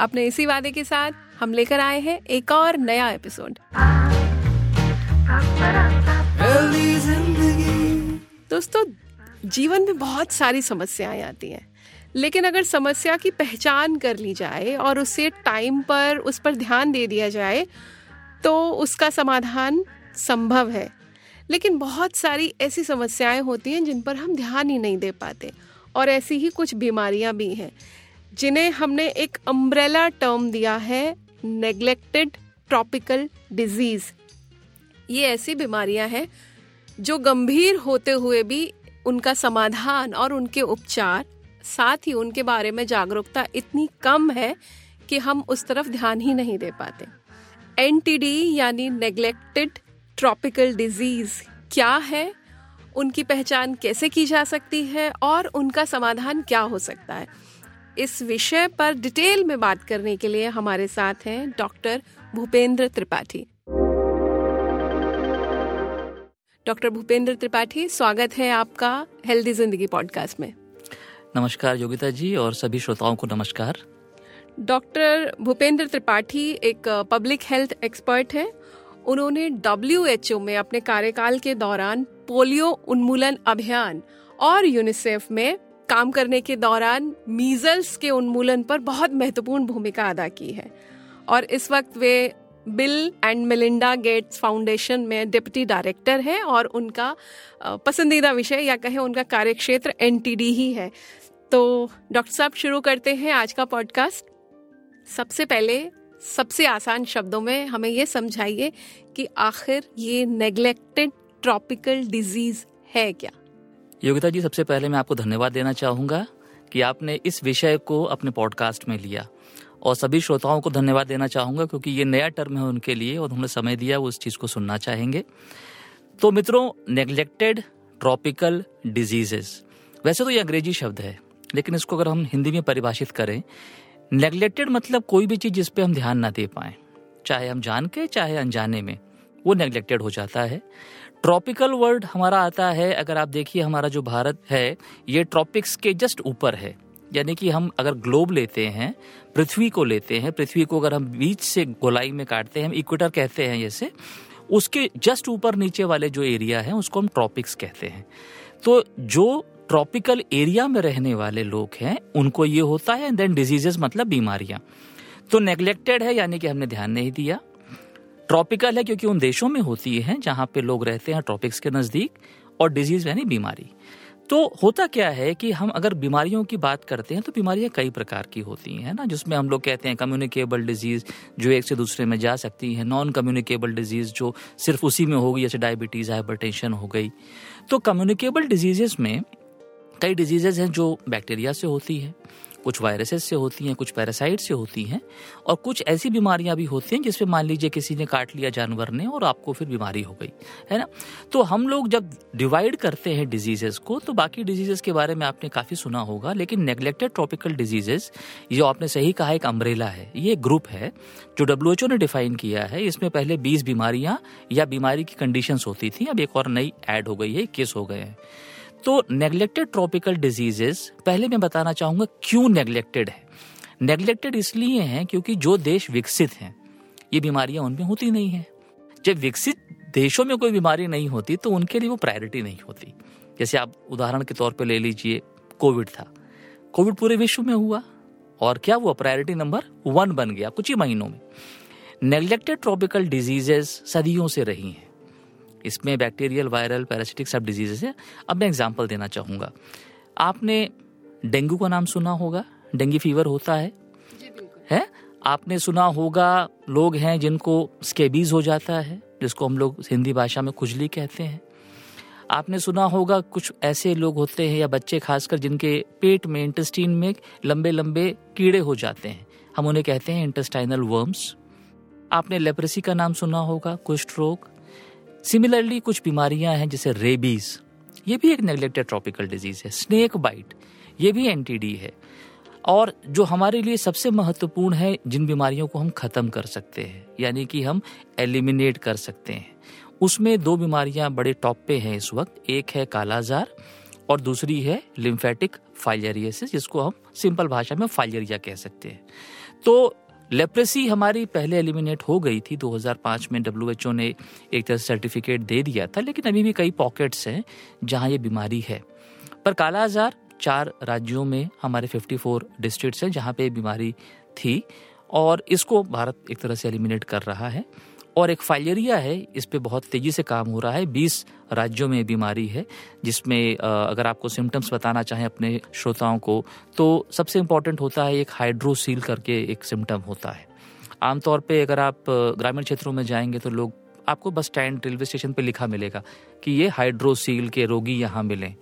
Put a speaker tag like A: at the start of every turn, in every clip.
A: अपने इसी वादे के साथ हम लेकर आए हैं एक और नया एपिसोड। दोस्तों जीवन में बहुत सारी समस्याएँ आती हैं लेकिन अगर समस्या की पहचान कर ली जाए और उसे टाइम पर उस पर ध्यान दे दिया जाए तो उसका समाधान संभव है। लेकिन बहुत सारी ऐसी समस्याएँ होती हैं जिन पर हम ध्यान ही नहीं दे पाते और ऐसी ही कुछ बीमारियाँ भी हैं। जिन्हें हमने एक अम्ब्रेला टर्म दिया है नेग्लेक्टेड ट्रॉपिकल डिज़ीज़ ये ऐसी बीमारियाँ हैं जो गंभीर होते हुए भी उनका समाधान और उनके उपचार, साथ ही उनके बारे में जागरूकता इतनी कम है कि हम उस तरफ़ ध्यान ही नहीं दे पाते। एनटीडी यानी नेग्लेक्टेड ट्रॉपिकल डिज़ीज़ क्या है? उनकी पहचान कैसे की जा सकती है और उनका समाधान क्या हो सकता है? इस विषय पर डिटेल में बात करने के लिए हमारे साथ हैं डॉक्टर भूपेंद्र त्रिपाठी। डॉक्टर भूपेंद्र त्रिपाठी स्वागत है आपका हेल्दी ज़िंदगी पॉडकास्ट में।
B: नमस्कार योगिता जी और सभी श्रोताओं को नमस्कार।
A: डॉक्टर भूपेंद्र त्रिपाठी एक पब्लिक हेल्थ एक्सपर्ट है। उन्होंने डब्ल्यू में अपने कार्यकाल के दौरान पोलियो उन्मूलन अभियान और यूनिसेफ में काम करने के दौरान मीजल्स के उन्मूलन पर बहुत महत्वपूर्ण भूमिका अदा की है। और इस वक्त वे Bill and Melinda Gates foundation में डिप्टी डायरेक्टर हैं और उनका पसंदीदा विषय या कहें उनका कार्यक्षेत्र एनटीडी ही है। तो डॉक्टर साहब, शुरू करते हैं आज का पॉडकास्ट सबसे पहले, सबसे आसान शब्दों में हमें ये समझाइए कि आखिर ये नेग्लेक्टेड ट्रॉपिकल डिज़ीज़ है क्या?
B: योगिता जी, सबसे पहले मैं आपको धन्यवाद देना चाहूँगा कि आपने इस विषय को अपने पॉडकास्ट में लिया। और सभी श्रोताओं को धन्यवाद देना चाहूँगा क्योंकि ये नया टर्म है उनके लिए और उन्होंने समय दिया, वो उस चीज़ को सुनना चाहेंगे। तो मित्रों नेग्लेक्टेड ट्रॉपिकल डिजीजेस वैसे तो ये अंग्रेज़ी शब्द है, लेकिन इसको अगर हम हिंदी में परिभाषित करें नेग्लेक्टेड मतलब कोई भी चीज़ जिस जिसपे हम ध्यान ना दे पाए। चाहे हम जान के, चाहे अनजाने में, वो नेग्लेक्टेड हो जाता है। ट्रॉपिकल वर्ड हमारा आता है, अगर आप देखिए हमारा जो भारत है, ये ट्रॉपिक्स के जस्ट ऊपर है। यानी कि हम अगर ग्लोब लेते हैं, पृथ्वी को लेते हैं, पृथ्वी को अगर हम बीच से गोलाई में काटते हैं, हम इक्वेटर कहते हैं जैसे, उसके जस्ट ऊपर नीचे वाले जो एरिया है, उसको हम ट्रॉपिक्स कहते हैं। तो जो ट्रॉपिकल एरिया में रहने वाले लोग हैं, उनको ये होता है देन डिजीजेस मतलब बीमारियाँ। तो नेग्लेक्टेड है, यानी कि हमने ध्यान नहीं दिया। ट्रॉपिकल है क्योंकि उन देशों में होती है जहाँ पे लोग रहते हैं ट्रॉपिक्स के नज़दीक और डिज़ीज़ यानी बीमारी। तो होता क्या है कि हम अगर बीमारियों की बात करते हैं तो बीमारियाँ कई प्रकार की होती हैं ना? जिसमें हम लोग कहते हैं कम्युनिकेबल डिज़ीज़ जो एक से दूसरे में जा सकती है नॉन कम्युनिकेबल डिज़ीज़ जो सिर्फ़ उसी में होगी जैसे डायबिटीज़ हाइपरटेंशन हो गई। तो कम्युनिकेबल डिजीजेस में कई डिजीजेज हैं जो बैक्टीरिया से होती है। कुछ वायरसेस से होती हैं, कुछ पैरासाइट से होती हैं, और कुछ ऐसी बीमारियाँ भी होती हैं जिसमें मान लीजिए किसी ने काट लिया जानवर ने और आपको फिर बीमारी हो गई, है ना? तो हम लोग जब डिवाइड करते हैं डिजीजेस को तो बाकी डिजीजेस के बारे में आपने काफ़ी सुना होगा, लेकिन नेग्लेक्टेड ट्रॉपिकल डिजीजेस ये आपने सही कहा एक अम्ब्रेला है, ये ग्रुप है, जो डब्ल्यूएचओ ने डिफाइन किया है, इसमें पहले बीस बीमारियाँ या बीमारी की कंडीशन होती थी, अब एक और नई एड हो गई है, इक्कीस हो गए हैं। तो नेग्लेक्टेड ट्रॉपिकल डिजीजेस पहले मैं बताना चाहूँगा क्यों नेग्लेक्टेड है। नेग्लेक्टेड इसलिए है क्योंकि जो देश विकसित हैं, ये बीमारियाँ उनमें होती नहीं है। जब विकसित देशों में कोई बीमारी नहीं होती तो उनके लिए वो प्रायोरिटी नहीं होती। जैसे आप उदाहरण के तौर पे ले लीजिए, कोविड था। कोविड पूरे विश्व में हुआ, और क्या हुआ? प्रायोरिटी नंबर वन बन गया कुछ ही महीनों में। नेग्लेक्टेड ट्रॉपिकल डिजीजेस सदियों से रही हैं। इसमें बैक्टीरियल वायरल पैरासिटिक सब डिजीजेस है। अब मैं एग्ज़ाम्पल देना चाहूँगा। आपने डेंगू का नाम सुना होगा? डेंगू फीवर होता है। है? आपने सुना होगा लोग हैं जिनको स्केबीज हो जाता है जिसको हम लोग हिंदी भाषा में खुजली कहते हैं। आपने सुना होगा कुछ ऐसे लोग होते हैं या बच्चे खासकर जिनके पेट में इंटेस्टीन में लंबे लंबे कीड़े हो जाते हैं। हम उन्हें कहते हैं इंटेस्टाइनल वर्म्स आपने लेप्रेसी का नाम सुना होगा कुष्ठ रोग। सिमिलरली कुछ बीमारियाँ हैं जैसे रेबीज ये भी एक नेग्लेक्टेड ट्रॉपिकल डिज़ीज़ है। स्नेक बाइट ये भी एनटीडी है। और जो हमारे लिए सबसे महत्वपूर्ण है, जिन बीमारियों को हम खत्म कर सकते हैं, यानी कि हम एलिमिनेट कर सकते हैं। उसमें दो बीमारियाँ बड़े टॉप पे हैं इस वक्त, एक है कालाजार और दूसरी है लिम्फेटिक फाइलेरियसिस जिसको हम सिंपल भाषा में फाइलेरिया कह सकते हैं। तो लेप्रेसी हमारी पहले एलिमिनेट हो गई थी 2005 में डब्ल्यूएचओ ने एक तरह सर्टिफिकेट दे दिया था, लेकिन अभी भी कई पॉकेट्स हैं जहाँ ये बीमारी है। पर काला आजार चार राज्यों में हमारे 54 डिस्ट्रिक्ट्स हैं जहाँ पे बीमारी थी और इसको भारत एक तरह से एलिमिनेट कर रहा है। और एक फाइलेरिया है, इस पर बहुत तेज़ी से काम हो रहा है। 20 राज्यों में बीमारी है, जिसमें अगर आपको सिम्टम्स बताना चाहें अपने श्रोताओं को तो सबसे इम्पोर्टेंट होता है एक हाइड्रोसील करके एक सिम्टम होता है। आमतौर पे अगर आप ग्रामीण क्षेत्रों में जाएँगे तो लोग, आपको बस स्टैंड रेलवे स्टेशन पे लिखा मिलेगा कि ये हाइड्रोसील के रोगी यहाँ मिलें।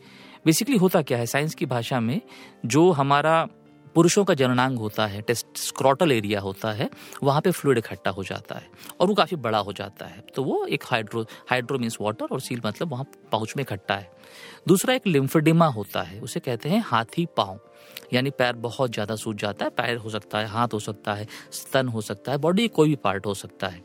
B: बेसिकली होता क्या है साइंस की भाषा में जो हमारा पुरुषों का जननांग होता है, टेस्ट, स्क्रॉटल एरिया होता है, वहाँ पे फ्लूड इकट्ठा हो जाता है और वो काफ़ी बड़ा हो जाता है। तो वो एक हाइड्रो हाइड्रो मीन्स वाटर और सील मतलब वहाँ पाउच में इकट्ठा है। दूसरा एक लिम्फडिमा होता है, उसे कहते हैं हाथी पाँव। यानी पैर बहुत ज़्यादा सूज जाता है, पैर हो सकता है, हाथ हो सकता है, स्तन हो सकता है, बॉडी कोई भी पार्ट हो सकता है।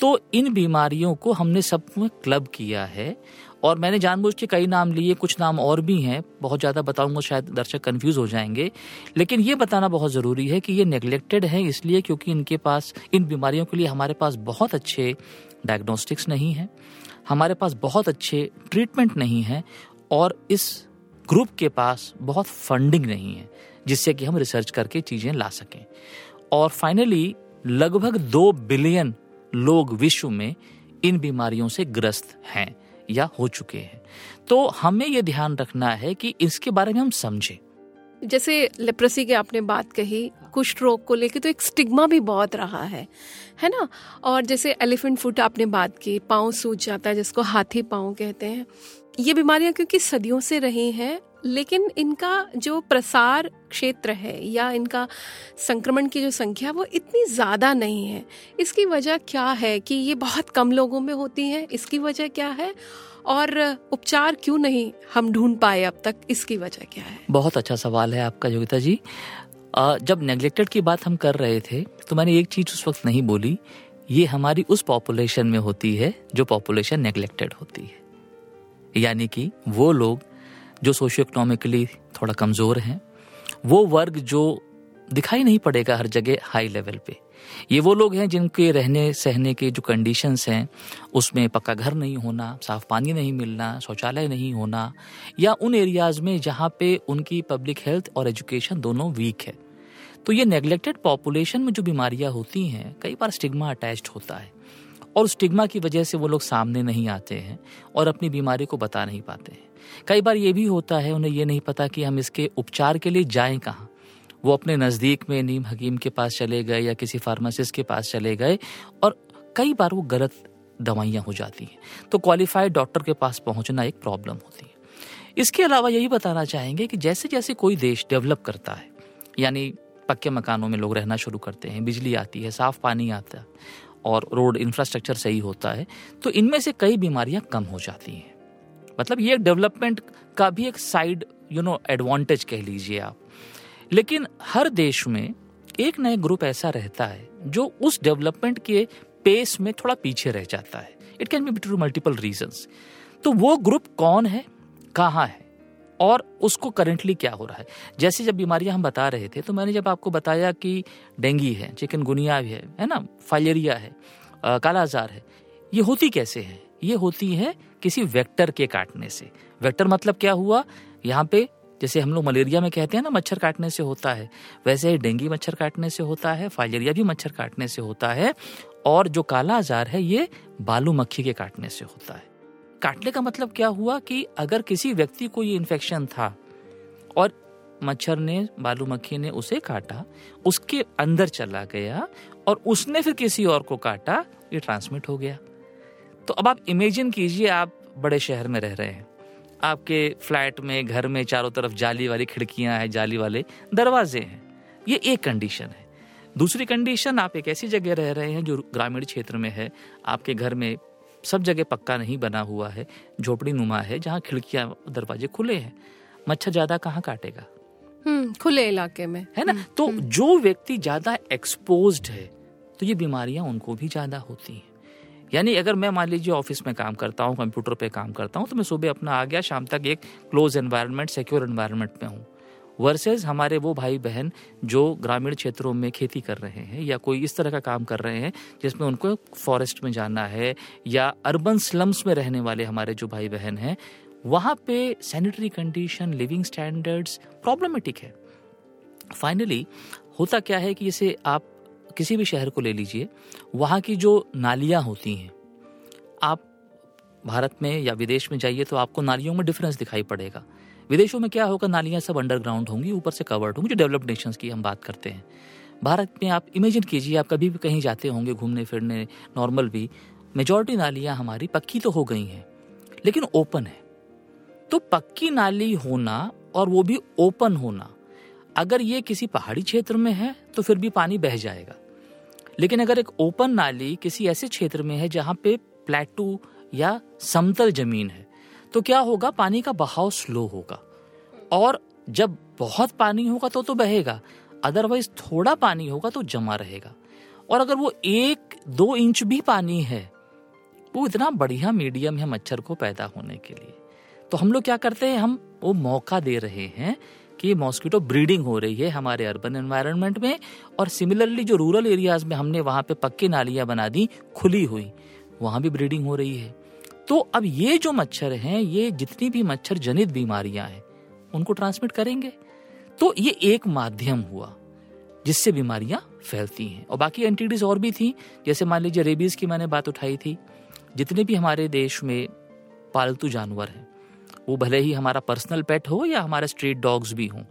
B: तो इन बीमारियों को हमने सब में क्लब किया है और मैंने जानबूझ के कई नाम लिए, कुछ नाम और भी हैं। बहुत ज़्यादा बताऊँगा, शायद दर्शक कंफ्यूज हो जाएँगे। लेकिन ये बताना बहुत ज़रूरी है कि ये नेग्लेक्टेड है इसलिए क्योंकि इनके पास, इन बीमारियों के लिए हमारे पास बहुत अच्छे डायग्नोस्टिक्स नहीं है, हमारे पास बहुत अच्छे ट्रीटमेंट नहीं है, और इस ग्रुप के पास बहुत फंडिंग नहीं है, जिससे कि हम रिसर्च करके चीज़ें ला सकें। और फाइनली लगभग दो बिलियन लोग विश्व में इन बीमारियों से ग्रस्त हैं। या हो चुके हैं। तो हमें ये ध्यान रखना है कि इसके बारे में हम समझें।
A: जैसे लेप्रेसी की आपने बात कही, कुष्ठ रोग को लेके तो एक स्टिग्मा भी बहुत रहा है है ना? और जैसे एलिफेंट फुट आपने बात की, पाँव सूज जाता है जिसको हाथी पाँव कहते हैं। ये बीमारियाँ क्योंकि सदियों से रही हैं लेकिन इनका जो प्रसार क्षेत्र है या इनका संक्रमण की जो संख्या वो इतनी ज़्यादा नहीं है। इसकी वजह क्या है कि ये बहुत कम लोगों में होती हैं? इसकी वजह क्या है? और उपचार क्यों नहीं हम ढूंढ पाए अब तक? इसकी वजह क्या है?
B: बहुत अच्छा सवाल है आपका, योगिता जी। जब नेग्लेक्टेड की बात हम कर रहे थे तो मैंने एक चीज़ उस वक्त नहीं बोली। ये हमारी उस पॉपुलेशन में होती है, जो पॉपुलेशन नेग्लेक्टेड होती है। यानी कि वो लोग जो सोशियो इकोनॉमिकली थोड़ा कमज़ोर हैं, वो वर्ग जो दिखाई नहीं पड़ेगा हर जगह हाई लेवल पे। ये वो लोग हैं जिनके रहने, सहने के जो कंडीशंस हैं, उसमें पक्का घर नहीं होना, साफ़ पानी नहीं मिलना, शौचालय नहीं होना, या उन एरियाज़ में जहाँ पे उनकी पब्लिक हेल्थ और एजुकेशन दोनों वीक है। तो ये नेग्लेक्टेड पॉपुलेशन में जो बीमारियाँ होती हैं, कई बार स्टिग्मा अटैच्ड होता है। और स्टिग्मा की वजह से वो लोग सामने नहीं आते हैं और अपनी बीमारी को बता नहीं पाते हैं। कई बार ये भी होता है, उन्हें ये नहीं पता कि हम इसके उपचार के लिए जाएँ कहाँ। वो अपने नज़दीक में नीम हकीम के पास चले गए या किसी फार्मासिस्ट के पास चले गए और कई बार वो गलत दवाइयाँ हो जाती हैं। तो क्वालिफाइड डॉक्टर के पास पहुँचना एक प्रॉब्लम होती है। इसके अलावा यही बताना चाहेंगे कि जैसे जैसे कोई देश डेवलप करता है, यानी पक्के मकानों में लोग रहना शुरू करते हैं, बिजली आती है, साफ़ पानी आता है और रोड इंफ्रास्ट्रक्चर सही होता है तो इनमें से कई बीमारियाँ कम हो जाती हैं। मतलब ये डेवलपमेंट का भी एक साइड यू नो एडवांटेज कह लीजिए आप। लेकिन हर देश में एक नया ग्रुप ऐसा रहता है, जो उस डेवलपमेंट के पेस में थोड़ा पीछे रह जाता है। It can be to multiple reason तो वो ग्रुप कौन है, कहाँ है, और उसको करेंटली क्या हो रहा है? जैसे जब बीमारियाँ हम बता रहे थे तो मैंने जब आपको बताया कि डेंगी है चिकनगुनिया भी है है ना, फाइलेरिया है कालाजार है, ये होती कैसे है? ये होती है किसी वेक्टर के काटने से। वेक्टर मतलब क्या हुआ? यहाँ पे जैसे हम लोग मलेरिया में कहते हैं ना, मच्छर काटने से होता है। वैसे ही डेंगी मच्छर काटने से होता है फाइलेरिया भी मच्छर काटने से होता है और जो काला आजार है, ये बालू मक्खी के काटने से होता है। काटने का मतलब क्या हुआ कि अगर किसी व्यक्ति को ये इन्फेक्शन था और मच्छर ने, बालू मक्खी ने उसे काटा, उसके अंदर चला गया और उसने फिर किसी और को काटा, ये ट्रांसमिट हो गया। तो अब आप इमेजिन कीजिए आप बड़े शहर में रह रहे हैं। आपके फ्लैट में घर में चारों तरफ़ जाली वाली खिड़कियाँ हैं जाली वाले दरवाजे हैं। ये एक कंडीशन है। दूसरी कंडीशन आप एक ऐसी जगह रह रहे हैं जो ग्रामीण क्षेत्र में है। आपके घर में सब जगह पक्का नहीं बना हुआ है झोपड़ी नुमा है जहाँ खिड़कियाँ दरवाजे खुले हैं। मच्छर ज़्यादा कहाँ काटेगा?
A: हम्म खुले इलाके में।
B: है ना? तो जो व्यक्ति ज़्यादा एक्सपोज्ड है तो ये बीमारियाँ उनको भी ज़्यादा होती हैं। यानी अगर मैं मान लीजिए ऑफ़िस में काम करता हूँ, कंप्यूटर पे काम करता हूँ तो मैं सुबह अपना आ गया, शाम तक एक क्लोज एनवायरनमेंट सिक्योर एनवायरनमेंट में हूँ। वर्सेज हमारे वो भाई बहन जो ग्रामीण क्षेत्रों में खेती कर रहे हैं या कोई इस तरह का काम कर रहे हैं, जिसमें उनको फॉरेस्ट में जाना है या अर्बन स्लम्स में रहने वाले हमारे जो भाई बहन हैं, वहाँ पे sanitary condition living standards problematic है। फाइनली होता क्या है कि जैसे आप किसी भी शहर को ले लीजिए, वहाँ की जो नालियाँ होती हैं, आप भारत में या विदेश में जाइए तो आपको नालियों में डिफरेंस दिखाई पड़ेगा। विदेशों में क्या होगा, नालियाँ सब अंडरग्राउंड होंगी, ऊपर से कवर्ड होंगी, जो डेवलप्ड नेशंस की हम बात करते हैं। भारत में आप इमेजिन कीजिए, आप कभी भी कहीं जाते होंगे घूमने फिरने नॉर्मल भी मेजॉरिटी नालियाँ हमारी पक्की तो हो गई हैं, लेकिन ओपन है। तो पक्की नाली होना और वो भी ओपन होना, अगर ये किसी पहाड़ी क्षेत्र में है तो फिर भी पानी बह जाएगा। लेकिन अगर एक ओपन नाली किसी ऐसे क्षेत्र में है जहाँ पे प्लेटू या समतल ज़मीन है तो क्या होगा? पानी का बहाव स्लो होगा। और जब बहुत पानी होगा तो तो बहेगा अदरवाइज़ थोड़ा पानी होगा तो जमा रहेगा। और अगर वो एक दो इंच भी पानी है, वो इतना बढ़िया मीडियम है मच्छर को पैदा होने के लिए। तो हम लोग क्या करते हैं? हम वो मौका दे रहे हैं कि मॉस्किटो ब्रीडिंग हो रही है हमारे अर्बन एनवायरनमेंट में और सिमिलरली जो रूरल एरियाज़ में हमने वहाँ पे पक्की नालियाँ बना दी, खुली हुई, वहाँ भी ब्रीडिंग हो रही है। तो अब ये जो मच्छर हैं, ये जितनी भी मच्छर जनित बीमारियाँ हैं, उनको ट्रांसमिट करेंगे। तो ये एक माध्यम हुआ जिससे बीमारियाँ फैलती हैं। और बाकी एंटीडीज और भी थी, जैसे मान लीजिए रेबीज की मैंने बात उठाई थी, जितने भी हमारे देश में पालतू जानवर हैं वो भले ही हमारा पर्सनल पेट हो या हमारे स्ट्रीट डॉग्स भी हों,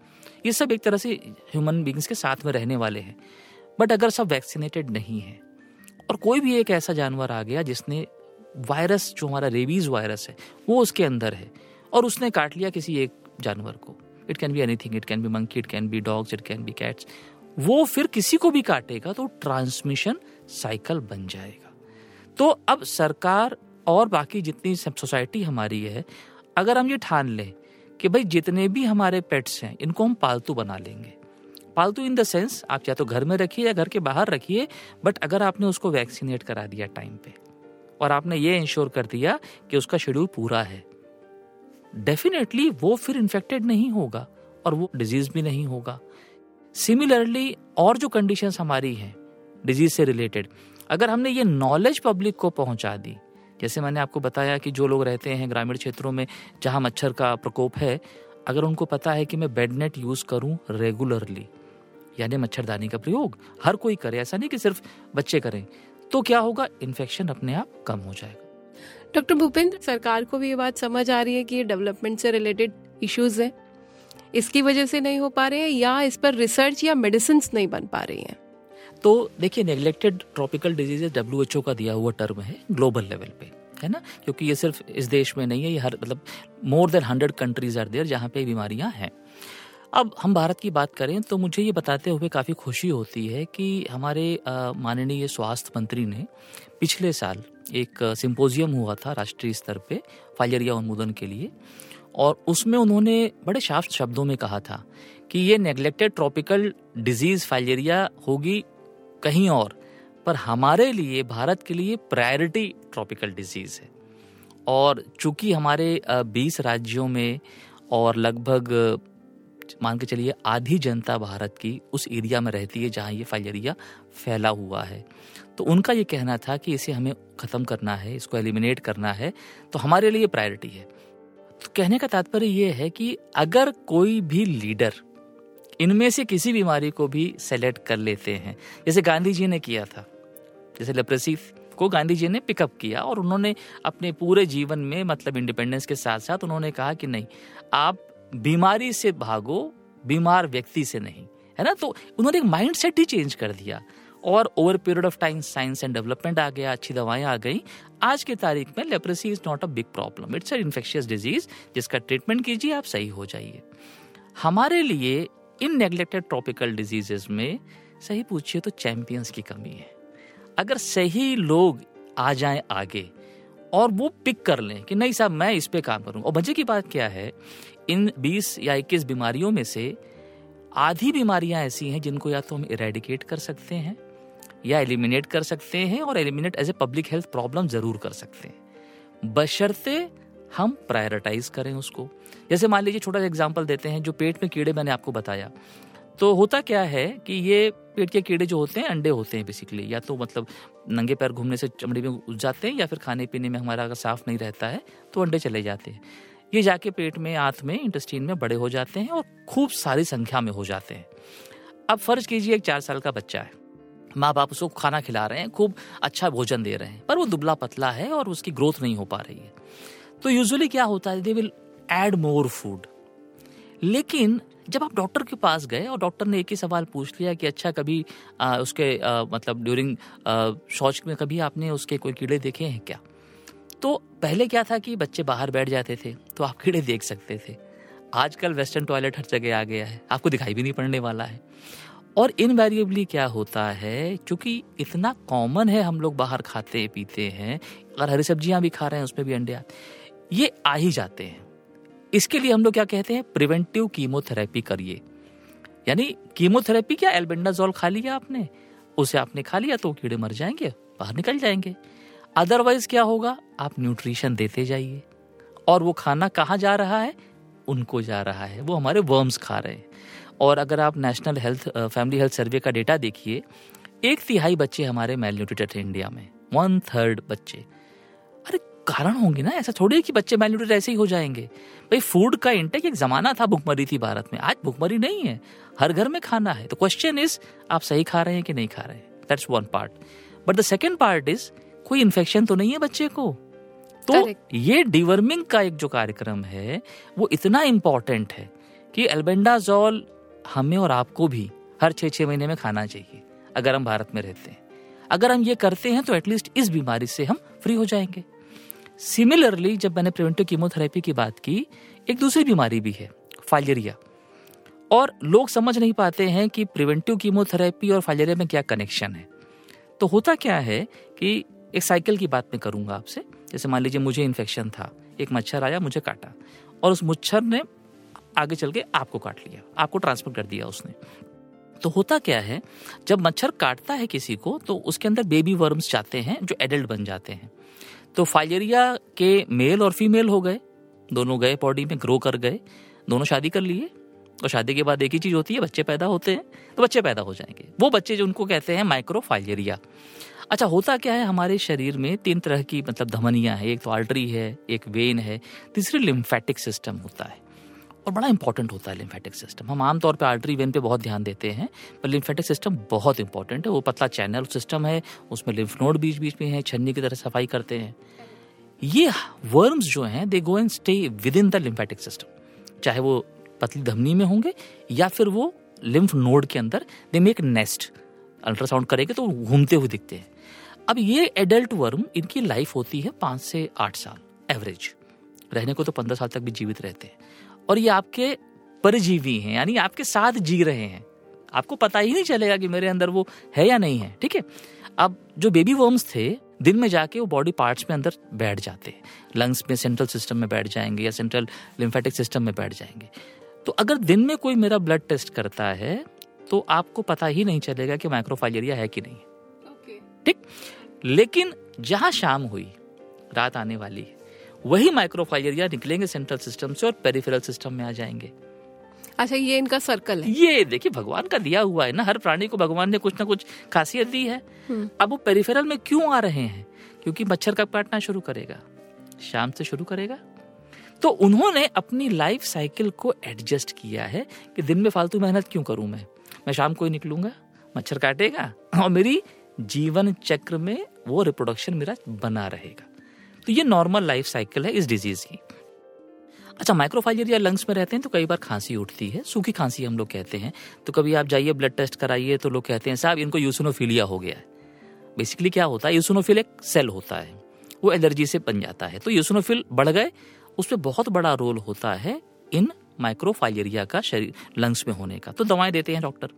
B: ये सब एक तरह से ह्यूमन बींग्स के साथ में रहने वाले हैं। बट अगर सब वैक्सीनेटेड नहीं है, और कोई भी एक ऐसा जानवर आ गया जिसने वायरस जो हमारा रेबीज वायरस है, वो उसके अंदर है, और उसने काट लिया किसी एक जानवर को it can be anything it can be monkey it can be dogs it can be cats वो फिर किसी को भी काटेगा तो ट्रांसमिशन साइकिल बन जाएगा। तो अब सरकार और बाकी जितनी सोसाइटी हमारी है अगर हम ये ठान लें कि भाई जितने भी हमारे पेट्स हैं, इनको हम पालतू बना लेंगे। पालतू इन द सेंस आप या तो घर में रखिए या घर के बाहर रखिए बट अगर आपने उसको वैक्सीनेट करा दिया टाइम पे, और आपने ये इंश्योर कर दिया कि उसका शेड्यूल पूरा है डेफिनेटली वो फिर इन्फेक्टेड नहीं होगा और वो डिज़ीज़ भी नहीं होगा। सिमिलरली और जो कंडीशंस हमारी हैं डिज़ीज़ से रिलेटेड अगर हमने ये नॉलेज पब्लिक को पहुँचा दी जैसे मैंने आपको बताया कि जो लोग रहते हैं ग्रामीण क्षेत्रों में जहाँ मच्छर का प्रकोप है, अगर उनको पता है कि मैं बेड नेट यूज़ करूँ रेगुलरली, यानी मच्छरदानी का प्रयोग हर कोई करे, ऐसा नहीं कि सिर्फ़ बच्चे करें तो क्या होगा? इन्फेक्शन अपने आप कम हो जाएगा।
A: डॉक्टर भूपेंद्र, सरकार को भी ये बात समझ आ रही है कि ये डेवलपमेंट से रिलेटेड इश्यूज़ हैं। इसकी वजह से नहीं हो पा रहे हैं या इस पर रिसर्च या मेडिसिन नहीं बन पा रही हैं।
B: तो देखिए neglected tropical diseases W H O का दिया हुआ टर्म है ग्लोबल लेवल पे, है ना? क्योंकि ये सिर्फ़ इस देश में नहीं है, ये हर मतलब more than hundred countries are there जहाँ पे बीमारियाँ हैं। अब हम भारत की बात करें तो मुझे ये बताते हुए काफ़ी खुशी होती है कि हमारे माननीय स्वास्थ्य मंत्री ने पिछले साल एक सिंपोजियम हुआ था राष्ट्रीय स्तर पे फाइलेरिया उन्मूलन के लिए और उसमें उन्होंने बड़े साफ़ शब्दों में कहा था कि ये नेग्लेक्टेड ट्रॉपिकल डिज़ीज़ फाइलेरिया होगी कहीं और, पर हमारे लिए, भारत के लिए प्रायोरिटी ट्रॉपिकल डिज़ीज़ है। और चूँकि हमारे 20 राज्यों में और लगभग, मान के चलिए आधी जनता भारत की उस एरिया में रहती है जहाँ ये फाइलेरिया फैला हुआ है तो उनका ये कहना था कि इसे हमें ख़त्म करना है, इसको एलिमिनेट करना है तो हमारे लिए प्रायोरिटी है। तो कहने का तात्पर्य ये है कि अगर कोई भी लीडर इनमें से किसी बीमारी को भी सेलेक्ट कर लेते हैं। जैसे गांधी जी ने किया था। जैसे लेप्रेसी को गांधी जी ने पिकअप किया और उन्होंने अपने पूरे जीवन में मतलब इंडिपेंडेंस के साथ साथ उन्होंने कहा कि नहीं, आप बीमारी से भागो, बीमार व्यक्ति से नहीं, है ना? तो उन्होंने एक माइंड सेट ही चेंज कर दिया और over period of time science and development आ गया, अच्छी दवाएँ आ गई। आज की तारीख में leprosy is not a big problem it's a infectious disease जिसका ट्रीटमेंट कीजिए, आप सही हो जाइए। हमारे लिए इन नेग्लेक्टेड ट्रॉपिकल डिजीजेस में सही पूछिए तो चैंपियंस की कमी है। अगर सही लोग आ जाएँ आगे और वो पिक कर लें कि नहीं साहब, मैं इस पे काम करूँ और मज़े की बात क्या है? इन 20 या 21 बीमारियों में से आधी बीमारियाँ ऐसी हैं जिनको या तो हम इरेडिकेट कर सकते हैं या एलिमिनेट कर सकते हैं और eliminate as a public health problem ज़रूर कर सकते हैं। बशर्ते हम प्रायोरिटाइज करें उसको। जैसे मान लीजिए छोटा सा एग्ज़ाम्पल देते हैं, जो पेट में कीड़े मैंने आपको बताया। तो होता क्या है कि ये पेट के कीड़े जो होते हैं, अंडे होते हैं बेसिकली या तो मतलब नंगे पैर घूमने से चमड़ी में उज जाते हैं, या फिर खाने पीने में हमारा अगर साफ़ नहीं रहता है तो अंडे चले जाते हैं। ये जाके पेट में, आंत में इंटेस्टीन में बड़े हो जाते हैं और खूब सारी संख्या में हो जाते हैं। अब फ़र्ज़ कीजिए एक चार साल का बच्चा है। माँ बाप उसको खाना खिला रहे हैं, खूब अच्छा भोजन दे रहे हैं, पर वो दुबला पतला है और उसकी ग्रोथ नहीं हो पा रही है। तो यूजुअली क्या होता है? They will add more food लेकिन जब आप डॉक्टर के पास गए और डॉक्टर ने एक ही सवाल पूछ लिया कि अच्छा कभी आ, उसके आ, मतलब ड्यूरिंग शौच में कभी आपने उसके कोई कीड़े देखे हैं क्या? तो पहले क्या था कि बच्चे बाहर बैठ जाते थे तो आप कीड़े देख सकते थे। आजकल वेस्टर्न टॉयलेट हर जगह आ गया है। आपको दिखाई भी नहीं पड़ने वाला है। और इनवेरिएबली क्या होता है क्योंकि इतना कॉमन है हम लोग बाहर खाते पीते हैं अगर हरी सब्ज़ियाँ भी खा रहे हैं उसमें भी अंडे आते ये आ ही जाते हैं। इसके लिए हम लोग क्या कहते हैं? प्रिवेंटिव कीमोथेरेपी करिए। यानी कीमोथेरेपी क्या? एल्बेंडाजोल खा लिया आपने? उसे आपने खा लिया तो कीड़े मर जाएँगे, बाहर निकल जाएँगे। अदरवाइज़ क्या होगा? आप न्यूट्रिशन देते जाइए। और वो खाना कहाँ जा रहा है? उनको जा रहा है। वो हमारे वर्म्स खा रहे हैं। और अगर आप national health family health survey का डेटा देखिए, एक तिहाई बच्चे हमारे मेल न्यूट्रिटेड इंडिया में। वन थर्ड बच्चे। कारण होंगे ना? ऐसा थोड़ी कि बच्चे मेल ऐसे ही हो जाएँगे। भाई फ़ूड का इंटेक एक जमाना था भुखमरी थी भारत में। आज भुखमरी नहीं है। हर घर में खाना है। तो क्वेश्चन इज़ आप सही खा रहे हैं कि नहीं खा रहे हैं? That's one part but the second part is कोई इन्फेक्शन तो नहीं है बच्चे को? तो Correct. ये डिवर्मिंग का एक जो कार्यक्रम है वो इतना इंपॉर्टेंट है कि एल्बेंडाजॉल हमें और आपको भी हर छह छह महीने में खाना चाहिए अगर हम भारत में रहते हैं। अगर हम ये करते हैं तो एटलीस्ट इस बीमारी से हम फ्री हो जाएँगे। सिमिलरली जब मैंने प्रिवेंटिव कीमोथेरेपी की बात की, एक दूसरी बीमारी भी है, फाइलेरिया। और लोग समझ नहीं पाते हैं कि प्रिवेंटिव कीमोथेरेपी और फाइलेरिया में क्या कनेक्शन है। तो होता क्या है कि एक साइकिल की बात मैं करूँगा आपसे। जैसे मान लीजिए मुझे इन्फेक्शन था, एक मच्छर आया, मुझे काटा, और उस मच्छर ने आगे चल के आपको काट लिया, आपको ट्रांसफ़र कर दिया उसने। तो होता क्या है, जब मच्छर काटता है किसी को तो उसके अंदर बेबी वर्म्स जाते हैं, जो एडल्ट बन जाते हैं। तो फाइलेरिया के मेल और फीमेल हो गए। दोनों गए बॉडी में, ग्रो कर गए। दोनों शादी कर लिए। और शादी के बाद एक ही चीज़ होती है, बच्चे पैदा होते हैं तो बच्चे पैदा हो जाएँगे। वो बच्चे जो उनको कहते हैं माइक्रो माइक्रोफाइलेरिया अच्छा होता क्या है हमारे शरीर में? तीन तरह की मतलब धमनियाँ है। एक तो आर्टरी है, एक वेन है, तीसरी लिम्फेटिक सिस्टम होता है। और बड़ा इंपॉर्टेंट होता है लिम्फेटिक सिस्टम हम आमतौर पर आर्टरी वेन पे बहुत ध्यान देते हैं, पर लिम्फेटिक सिस्टम बहुत इंपॉर्टेंट है। वो पतला चैनल सिस्टम है, उसमें लिम्फ नोड बीच बीच में है, छन्नी की तरह सफ़ाई करते हैं। ये वर्म्स जो हैं they go and stay within the lymphatic system चाहे वो पतली धमनी में होंगे, या फिर वो लिम्फ नोड के अंदर दे मेक नेस्ट अल्ट्रासाउंड करेंगे तो घूमते हुए दिखते हैं। अब ये एडल्ट वर्म इनकी लाइफ होती है पाँच से आठ साल एवरेज रहने को तो पंद्रह साल तक भी जीवित रहते हैं। और ये आपके परजीवी हैं यानी आपके साथ जी रहे हैं। आपको पता ही नहीं चलेगा कि मेरे अंदर वो है या नहीं है ठीक है? अब जो बेबी वर्म्स थे दिन में जाके वो बॉडी पार्ट्स में अंदर बैठ जाते हैं। लंग्स में सेंट्रल सिस्टम में बैठ जाएँगे या सेंट्रल लिम्फेटिक सिस्टम में बैठ जाएँगे। तो अगर दिन में कोई मेरा ब्लड टेस्ट करता है तो आपको पता ही नहीं चलेगा कि माइक्रोफाइलेरिया है कि नहीं। ठीक? लेकिन जहाँ शाम हुई रात आने वाली है वही माइक्रोफाइलेरिया निकलेंगे सेंट्रल सिस्टम से और पेरिफेरल सिस्टम में आ जाएँगे।
A: अच्छा ये इनका सर्कल है।
B: ये देखिए भगवान का दिया हुआ है ना हर प्राणी को भगवान ने कुछ ना कुछ खासियत दी है। हम्म। अब वो पेरिफेरल में क्यों आ रहे हैं? क्योंकि मच्छर कब काटना शुरू करेगा? शाम से शुरू करेगा। तो उन्होंने अपनी लाइफ साइकिल को एडजस्ट किया है कि दिन में फालतू मेहनत क्यों करूँ मैं? मैं शाम को ही निकलूँगा मच्छर काटेगा और मेरी जीवन चक्र में वो रिप्रोडक्शन मेरा बना रहेगा। तो ये नॉर्मल लाइफ साइकिल है इस डिज़ीज़ की। अच्छा माइक्रोफाइलियर लंग्स में रहते हैं तो कई बार खांसी उठती है, सूखी खांसी हम लोग कहते हैं। तो कभी आप जाइए ब्लड टेस्ट कराइए तो लोग कहते हैं, साहब, इनको यूसोनोफिलिया हो गया है। बेसिकली क्या होता है यूसोनोफिल एक सेल होता है, वो एलर्जी से बन जाता है। तो यूसोनोफिल बढ़ गए उसमें बहुत बड़ा रोल होता है इन माइक्रोफाइलेरिया का शरीर लंग्स में होने का। तो दवाएँ देते हैं डॉक्टर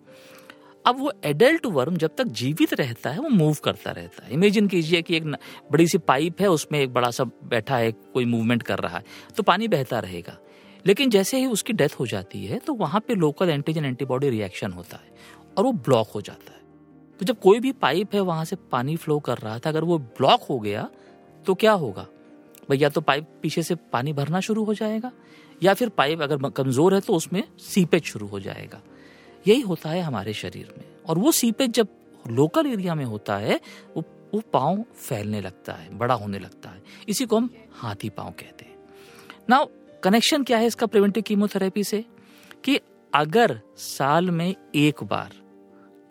B: अब वो एडल्ट वर्म जब तक जीवित रहता है, वो मूव करता रहता है। इमेजिन कीजिए कि एक बड़ी सी पाइप है, उसमें एक बड़ा सा बैठा है, कोई मूवमेंट कर रहा है तो पानी बहता रहेगा। लेकिन जैसे ही उसकी डेथ हो जाती है तो वहाँ पे लोकल एंटीजन एंटीबॉडी रिएक्शन होता है और वो ब्लॉक हो जाता है। तो जब कोई भी पाइप है, वहाँ से पानी फ्लो कर रहा था, अगर वो ब्लॉक हो गया तो क्या होगा? भैया तो पाइप पीछे से पानी भरना शुरू हो जाएगा, या फिर पाइप अगर कमज़ोर है तो उसमें सीपेज शुरू हो जाएगा। यही होता है हमारे शरीर में। और वो सीपेज जब लोकल एरिया में होता है, वो वो पाँव फैलने लगता है, बड़ा होने लगता है। इसी को हम हाथी पाँव कहते हैं। ना कनेक्शन क्या है इसका प्रिवेंटिव कीमोथेरेपी से? कि अगर साल में एक बार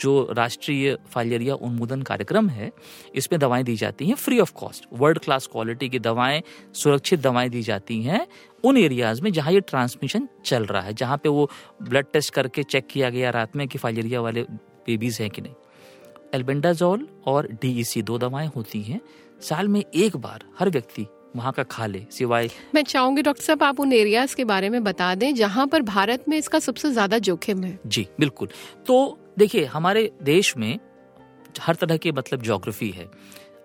B: जो राष्ट्रीय फाइलेरिया उन्मूलन कार्यक्रम है, इसमें दवाएँ दी जाती हैं free of cost world class quality की दवाएँ, सुरक्षित दवाएँ दी जाती हैं उन एरियाज़ में जहाँ ये ट्रांसमिशन चल रहा है, जहाँ पे वो ब्लड टेस्ट करके चेक किया गया रात में कि फाइलेरिया वाले बेबीज हैं कि नहीं। एल्बेंडाजोल और डीईसी दो दवाएँ होती हैं, साल में एक बार हर व्यक्ति वहाँ का खा ले सिवाय
A: मैं चाहूँगी डॉक्टर साहब आप उन एरियाज़ के बारे में बता दें जहाँ पर भारत में इसका सबसे ज़्यादा जोखिम है।
B: जी बिल्कुल। तो देखिए हमारे देश में हर तरह की मतलब जोग्राफी है।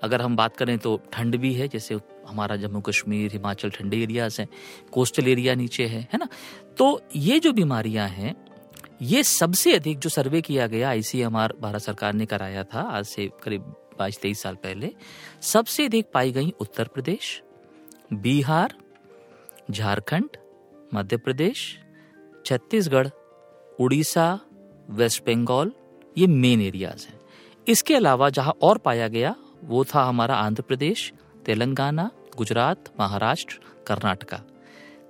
B: अगर हम बात करें तो ठंड भी है जैसे हमारा जम्मू कश्मीर हिमाचल ठंडे एरियाज़ हैं कोस्टल एरिया नीचे है है ना? तो ये जो बीमारियाँ हैं ये सबसे अधिक जो सर्वे किया गया आईसीएमआर भारत सरकार ने कराया था आज से करीब बाईस तेईस साल पहले सबसे अधिक पाई गई उत्तर प्रदेश बिहार झारखंड मध्य प्रदेश छत्तीसगढ़ उड़ीसा वेस्ट बंगाल ये मेन एरियाज़ हैं। इसके अलावा जहाँ और पाया गया, वो था हमारा आंध्र प्रदेश, तेलंगाना, गुजरात, महाराष्ट्र, कर्नाटका।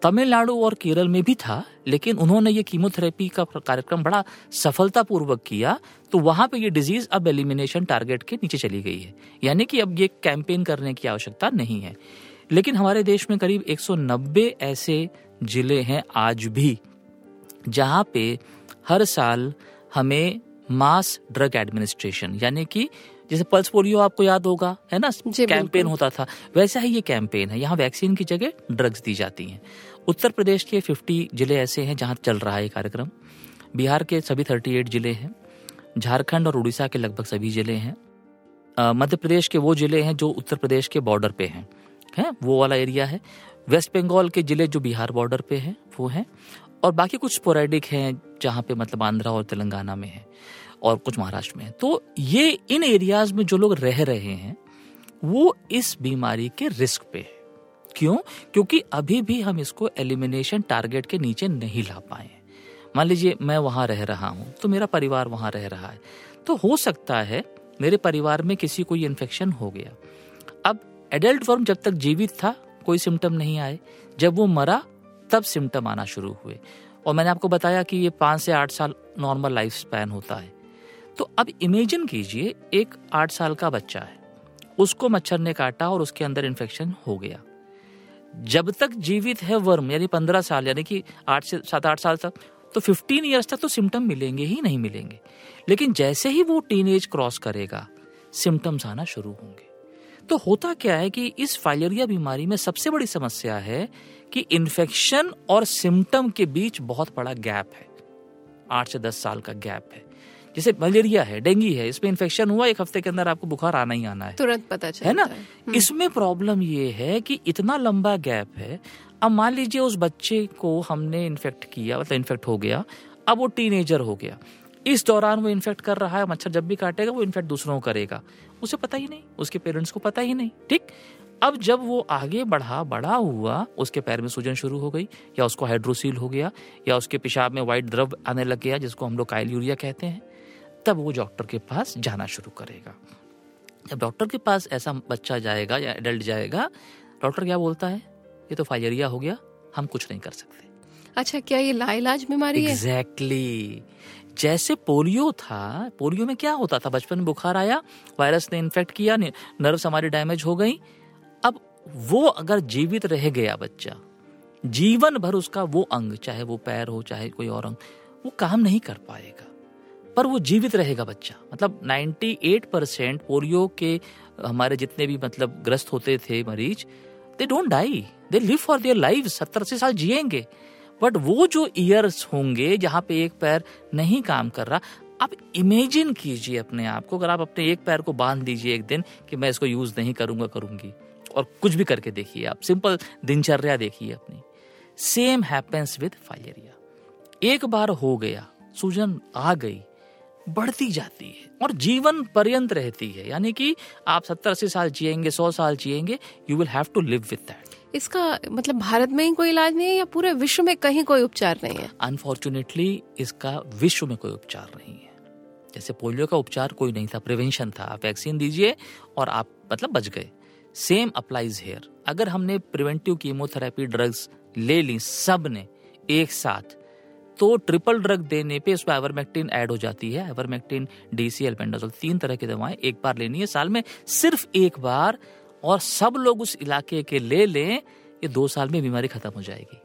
B: तमिलनाडु और केरल में भी था, लेकिन उन्होंने ये कीमोथेरेपी का कार्यक्रम बड़ा सफलतापूर्वक किया तो वहाँ पे ये डिज़ीज़ अब एलिमिनेशन टारगेट के नीचे चली गई है। यानी कि अब ये कैंपेन करने की आवश्यकता नहीं है। लेकिन हमारे देश में करीब 190 ऐसे ज़िले हैं आज भी जहाँ पे हर साल हमें मास ड्रग एडमिनिस्ट्रेशन यानी कि जैसे पल्स पोलियो आपको याद होगा है ना? कैंपेन होता था वैसा ही ये कैंपेन है। यहाँ वैक्सीन की जगह ड्रग्स दी जाती हैं। उत्तर प्रदेश के 50 ज़िले ऐसे हैं जहाँ चल रहा है ये कार्यक्रम। बिहार के सभी 38 ज़िले हैं। झारखंड और उड़ीसा के लगभग सभी ज़िले हैं। मध्य प्रदेश के वो ज़िले हैं जो उत्तर प्रदेश के बॉर्डर पे हैं। है, वो वाला एरिया है। वेस्ट बंगाल के ज़िले जो बिहार बॉर्डर पे हैं, वो हैं। और बाकी कुछ स्पोरेडिक हैं, जहाँ पे मतलब आंध्रा और तेलंगाना में है, और कुछ महाराष्ट्र में है। तो ये इन एरियाज़ में जो लोग रह रहे हैं, वो इस बीमारी के रिस्क पे है। क्यों? क्योंकि अभी भी हम इसको एलिमिनेशन टारगेट के नीचे नहीं ला पाए मान लीजिए, मैं वहाँ रह रहा हूँ तो मेरा परिवार वहाँ रह रहा है। तो हो सकता है, मेरे परिवार में किसी को ये इन्फेक्शन हो गया। एडल्ट वर्म जब तक जीवित था, कोई सिम्टम नहीं आए। जब वो मरा, तब सिम्टम आना शुरू हुए। और मैंने आपको बताया कि ये पाँच से आठ साल नॉर्मल लाइफ स्पैन होता है। तो अब इमेजिन कीजिए, एक आठ साल का बच्चा है। उसको मच्छर ने काटा और उसके अंदर इन्फेक्शन हो गया। जब तक जीवित है वर्म, यानी पंद्रह साल, यानी कि आठ से सात, आठ साल तक तो फिफ्टीन ईयर्स तक तो सिम्टम मिलेंगे ही नहीं मिलेंगे। लेकिन जैसे ही वो टीन क्रॉस करेगा सिम्टम्स आना शुरू होंगे। तो होता क्या है कि इस फाइलेरिया बीमारी में सबसे बड़ी समस्या है कि इन्फेक्शन और सिम्टम के बीच बहुत बड़ा गैप है। आठ से दस साल का गैप है। जैसे मलेरिया है डेंगी है इसमें इन्फेक्शन हुआ एक हफ़्ते के अंदर आपको बुखार आना ही आना है।
A: तुरंत पता चलता
B: है। ना हम्म। इसमें प्रॉब्लम ये है कि इतना लंबा गैप है अब मान लीजिए उस बच्चे को हमने इन्फेक्ट किया मतलब इन्फेक्ट हो गया अब वो टीनेजर हो गया। इस दौरान वो इन्फेक्ट कर रहा है मच्छर जब भी काटेगा वो इन्फेक्ट दूसरों को करेगा। उसे पता ही नहीं उसके पेरेंट्स को पता ही नहीं ठीक? अब जब वो आगे बढ़ा बड़ा हुआ उसके पैर में सूजन शुरू हो गई या उसको हाइड्रोसील हो गया या उसके पेशाब में व्हाइट द्रव आने लग गया जिसको हम लोग काइल यूरिया कहते हैं तब वो डॉक्टर के पास जाना शुरू करेगा। जब डॉक्टर के पास ऐसा बच्चा जाएगा या एडल्ट जाएगा डॉक्टर क्या बोलता है? ये तो फाइलेरिया हो गया हम कुछ नहीं कर सकते।
A: अच्छा क्या ये लाइलाज बीमारी exactly.
B: है? एग्जैक्टली जैसे पोलियो था, पोलियो में क्या होता था? बचपन में बुखार आया, वायरस ने इन्फेक्ट किया नर्व्स हमारी डैमेज हो गई। अब वो अगर जीवित रह गया बच्चा, जीवन भर उसका वो अंग, चाहे वो पैर हो, चाहे कोई और अंग, वो काम नहीं कर पाएगा। पर वो जीवित रहेगा बच्चा। मतलब 98 परसेंट पोलियो के हमारे जितने भी मतलब ग्रस्त होते थे मरीज़ they don't die they live for their life सत्तर अस्सी साल जिएँगे। बट वो जो ईयर्स होंगे, जहाँ पे एक पैर नहीं काम कर रहा, आप इमेजिन कीजिए अपने आप को। अगर आप अपने एक पैर को बाँध दीजिए एक दिन कि मैं इसको यूज़ नहीं करूँगा, करूँगी। और कुछ भी करके देखिए आप। सिंपल दिनचर्या देखिए अपनी। सेम हैपेंस विद फाइलेरिया एक बार हो गया, सूजन आ गई, बढ़ती जाती है और जीवन पर्यंत रहती है। यानी कि आप सत्तर अस्सी साल जिएँगे, सौ साल जिएँगे you will have to live with that
A: इसका मतलब भारत में ही कोई इलाज नहीं है या पूरे विश्व में कहीं कोई उपचार नहीं है?
B: अनफॉर्चुनेटली इसका विश्व में कोई उपचार नहीं है। जैसे पोलियो का उपचार कोई नहीं था प्रिवेंशन था। आप वैक्सीन दीजिए और आप मतलब बच गए। सेम अप्लाइज हेयर अगर हमने प्रिवेंटिव कीमोथेरेपी ड्रग्स ले ली सबने एक साथ तो ट्रिपल ड्रग देने पे उसमें एवरमेक्टिन ऐड हो जाती है। एवरमेक्टिन डीसीएल पेंडाजोल तीन तरह की दवाएँ एक बार लेनी है साल में। सिर्फ़ एक बार और सब लोग उस इलाके के ले लें, ये दो साल में बीमारी खत्म हो जाएगी।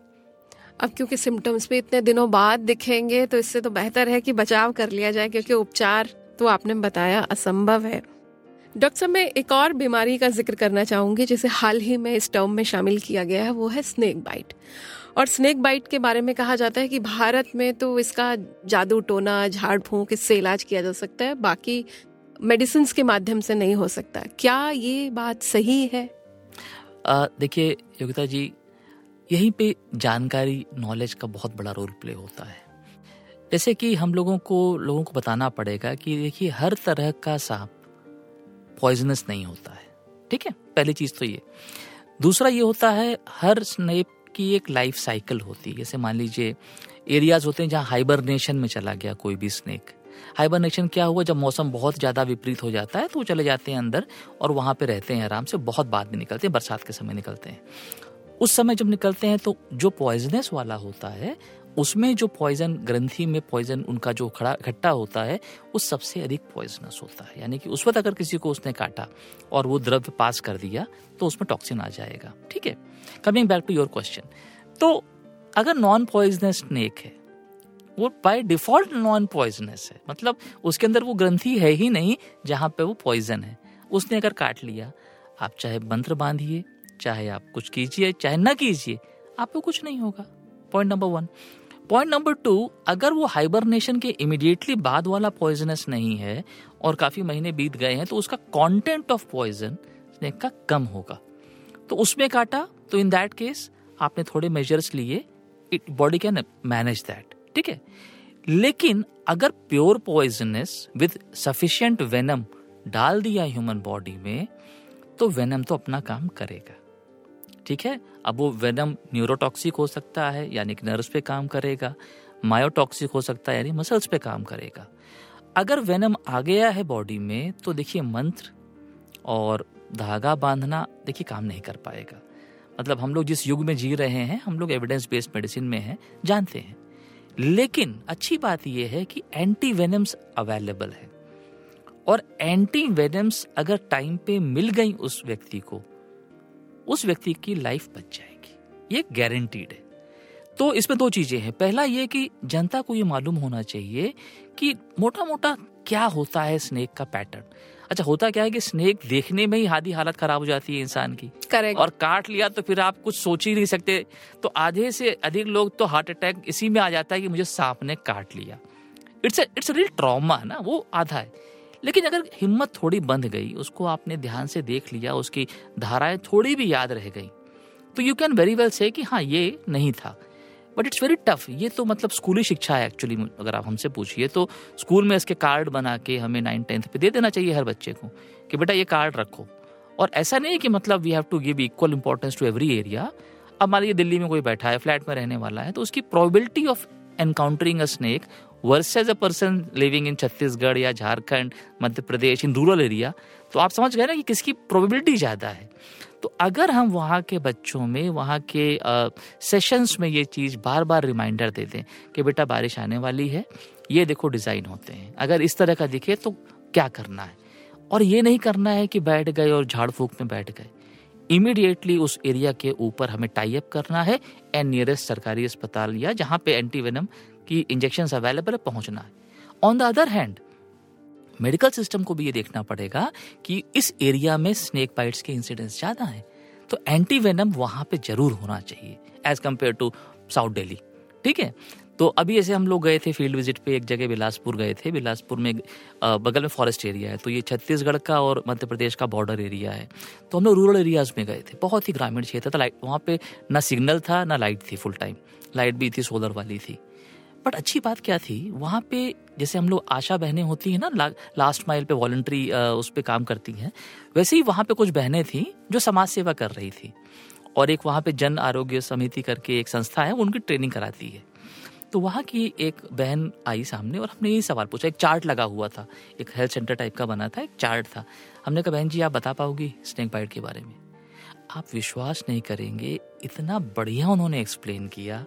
A: अब क्योंकि सिम्टम्स भी इतने दिनों बाद दिखेंगे तो इससे तो बेहतर है कि बचाव कर लिया जाए, क्योंकि उपचार तो आपने बताया असंभव है। डॉक्टर साहब मैं एक और बीमारी का ज़िक्र करना चाहूँगी, जिसे हाल ही में इस टर्म में शामिल किया गया है, वो है स्नेक बाइट और स्नेक बाइट के बारे में कहा जाता है कि भारत में तो इसका जादू टोना, झाड़ फूंक, इससे इलाज किया जा सकता है। बाकी मेडिसिन के माध्यम से नहीं हो सकता। क्या ये बात सही है?
B: देखिए, योगिता जी, यहीं पे जानकारी नॉलेज का बहुत बड़ा रोल प्ले होता है। जैसे कि हम लोगों को लोगों को बताना पड़ेगा कि देखिए, हर तरह का सांप पॉइजनस नहीं होता है। ठीक है? पहली चीज़ तो ये। दूसरा ये होता है, हर स्नेप की एक लाइफ साइकिल होती है। जैसे मान लीजिए एरियाज़ होते हैं जहाँ हाइबरनेशन में चला गया कोई भी स्नेक हाइबरनेशन क्या हुआ? जब मौसम बहुत ज़्यादा विपरीत हो जाता है तो वो चले जाते हैं अंदर और वहाँ पे रहते हैं आराम से, बहुत बाद में निकलते हैं, बरसात के समय निकलते हैं। उस समय जब निकलते हैं तो जो पॉइजनस वाला होता है, उसमें जो पॉइजन ग्रंथि में पॉइजन उनका जो खड़ा इकट्ठा होता है, वो सबसे अधिक पॉइजनस होता है। यानी कि उस वक्त अगर किसी को उसने काटा और वो द्रव्य पास कर दिया तो उसमें टॉक्सिन आ जाएगा। ठीक है? Coming back to your question तो अगर नॉन पॉइजनस स्नेक है वो बाय डिफ़ॉल्ट नॉन पॉइजनस है। मतलब उसके अंदर वो ग्रंथि है ही नहीं, जहाँ पे वो पॉइजन है। उसने अगर काट लिया, आप चाहे मंत्र बांधिए, चाहे आप कुछ कीजिए, चाहे ना कीजिए, आपको कुछ नहीं होगा। Point number one point number two अगर वो हाइबरनेशन के इमिडिएटली बाद वाला पॉइजनस नहीं है और काफ़ी महीने बीत गए हैं तो उसका कॉन्टेंट ऑफ़ पॉइजन स्नेक का कम होगा। तो उसमें काटा तो इन दैट केस आपने थोड़े मेजर्स लिए it body can manage that ठीक है? लेकिन अगर pure poisonous with sufficient venom डाल दिया ह्यूमन बॉडी में तो वेनम तो अपना काम करेगा। ठीक है? अब वो वेनम न्यूरोटॉक्सिक हो सकता है, यानी कि नर्व्स पे काम करेगा मायोटॉक्सिक हो सकता है, यानी मसल्स पे काम करेगा। अगर वेनम आ गया है बॉडी में तो देखिए मंत्र और धागा बांधना देखिए काम नहीं कर पाएगा। मतलब हम लोग जिस युग में जी रहे हैं, हम लोग एविडेंस बेस्ड मेडिसिन में हैं, जानते हैं। लेकिन अच्छी बात यह है कि एंटी वेनम्स अवेलेबल है। और एंटी वेनम्स अगर टाइम पे मिल गई उस व्यक्ति को, उस व्यक्ति की लाइफ बच जाएगी। ये गारंटीड है। तो इसमें दो चीज़ें हैं। पहला ये कि जनता को ये मालूम होना चाहिए कि मोटा मोटा क्या होता है स्नेक का पैटर्न अच्छा होता क्या है कि स्नेक देखने में ही आधी हालत खराब हो जाती है इंसान की।
A: करेक्ट
B: और काट लिया तो फिर आप कुछ सोच ही नहीं सकते। तो आधे से अधिक लोग तो हार्ट अटैक इसी में आ जाता है कि मुझे सांप ने काट लिया। इट्स इट्स रियल ट्रॉमा है ना वो आधा है। लेकिन अगर हिम्मत थोड़ी बंध गई उसको आपने ध्यान से देख लिया उसकी धाराएँ थोड़ी भी याद रह गई तो यू कैन वेरी वेल से कि हाँ ये नहीं था। बट इट्स वेरी टफ ये तो मतलब स्कूली शिक्षा है एक्चुअली अगर आप हमसे पूछिए तो स्कूल में इसके कार्ड बना के हमें नाइन टेंथ पे दे देना चाहिए हर बच्चे को कि बेटा ये कार्ड रखो। और ऐसा नहीं कि मतलब we have to give equal importance to every area अब मान लीजिए दिल्ली में कोई बैठा है फ्लैट में रहने वाला है तो उसकी probability of encountering a snake versus a person living in Chhattisgarh या Jharkhand Madhya Pradesh in rural area तो आप समझ गए ना कि किसकी प्रोबेबिलिटी ज़्यादा है। तो अगर हम वहाँ के बच्चों में, वहाँ के सेशंस में ये चीज़ बार बार रिमाइंडर दे दें कि बेटा बारिश आने वाली है, ये देखो डिज़ाइन होते हैं। अगर इस तरह का दिखे तो क्या करना है? और ये नहीं करना है कि बैठ गए और झाड़ फूक में बैठ गए। इमीडिएटली उस एरिया के ऊपर हमें टाई अप करना है एंड नियरेस्ट सरकारी अस्पताल या जहाँ पे एंटीवेनम की इंजेक्शन अवेलेबल है, पहुँचना है। On the other hand medical system को भी ये देखना पड़ेगा कि इस एरिया में स्नेक बाइट्स के इंसिडेंस ज़्यादा हैं। तो एंटीवेनम वहाँ पे ज़रूर होना चाहिए as compare to south Delhi ठीक है? तो अभी ऐसे हम लोग गए थे फ़ील्ड विज़िट पे, एक जगह बिलासपुर गए थे। बिलासपुर में बगल में फॉरेस्ट एरिया है। तो ये छत्तीसगढ़ का और मध्य प्रदेश का बॉर्डर एरिया है। तो हम लोग रूरल एरियाज़ में गए थे। बहुत ही ग्रामीण क्षेत्र था। लाइट वहाँ पे ना सिग्नल था, ना लाइट थी फुल टाइम लाइट भी थी सोलर वाली थी। बट अच्छी बात क्या थी? वहाँ पे जैसे हम लोग आशा बहनें होती हैं ना ला, लास्ट माइल पे वॉलंटरी उस पर काम करती हैं वैसे ही वहाँ पे कुछ बहनें थी जो समाज सेवा कर रही थी। और एक वहाँ पे जन आरोग्य समिति करके एक संस्था है उनकी ट्रेनिंग कराती है। तो वहाँ की एक बहन आई सामने और हमने यही सवाल पूछा। एक चार्ट लगा हुआ था। एक हेल्थ सेंटर टाइप का बना था एक चार्ट था। हमने कहा बहन जी आप बता पाओगी स्नेक बाइट के बारे में? आप विश्वास नहीं करेंगे इतना बढ़िया उन्होंने एक्सप्लेन किया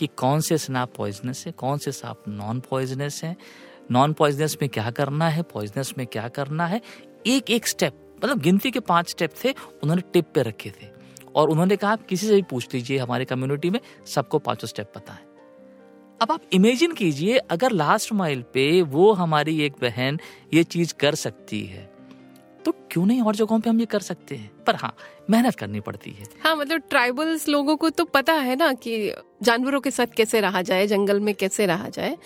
B: कि कौन से स्नाप पॉइजनस है, कौन से सांप नॉन पॉइजनस है। नॉन पॉइजनस में क्या करना है पॉइजनस में क्या करना है? एक एक स्टेप मतलब गिनती के पाँच स्टेप थे, उन्होंने टिप पे रखे थे। और उन्होंने कहा आप किसी से भी पूछ लीजिए हमारे कम्युनिटी में, सबको पाँचों स्टेप पता है। अब आप इमेजिन कीजिए, अगर लास्ट माइल पे वो हमारी एक बहन ये चीज़ कर सकती है तो क्यों नहीं और जगहों पे हम ये कर सकते हैं? पर हाँ मेहनत करनी पड़ती है।
A: हाँ मतलब ट्राइबल्स लोगों को तो पता है ना कि जानवरों के साथ कैसे रहा जाए, जंगल में कैसे रहा जाए।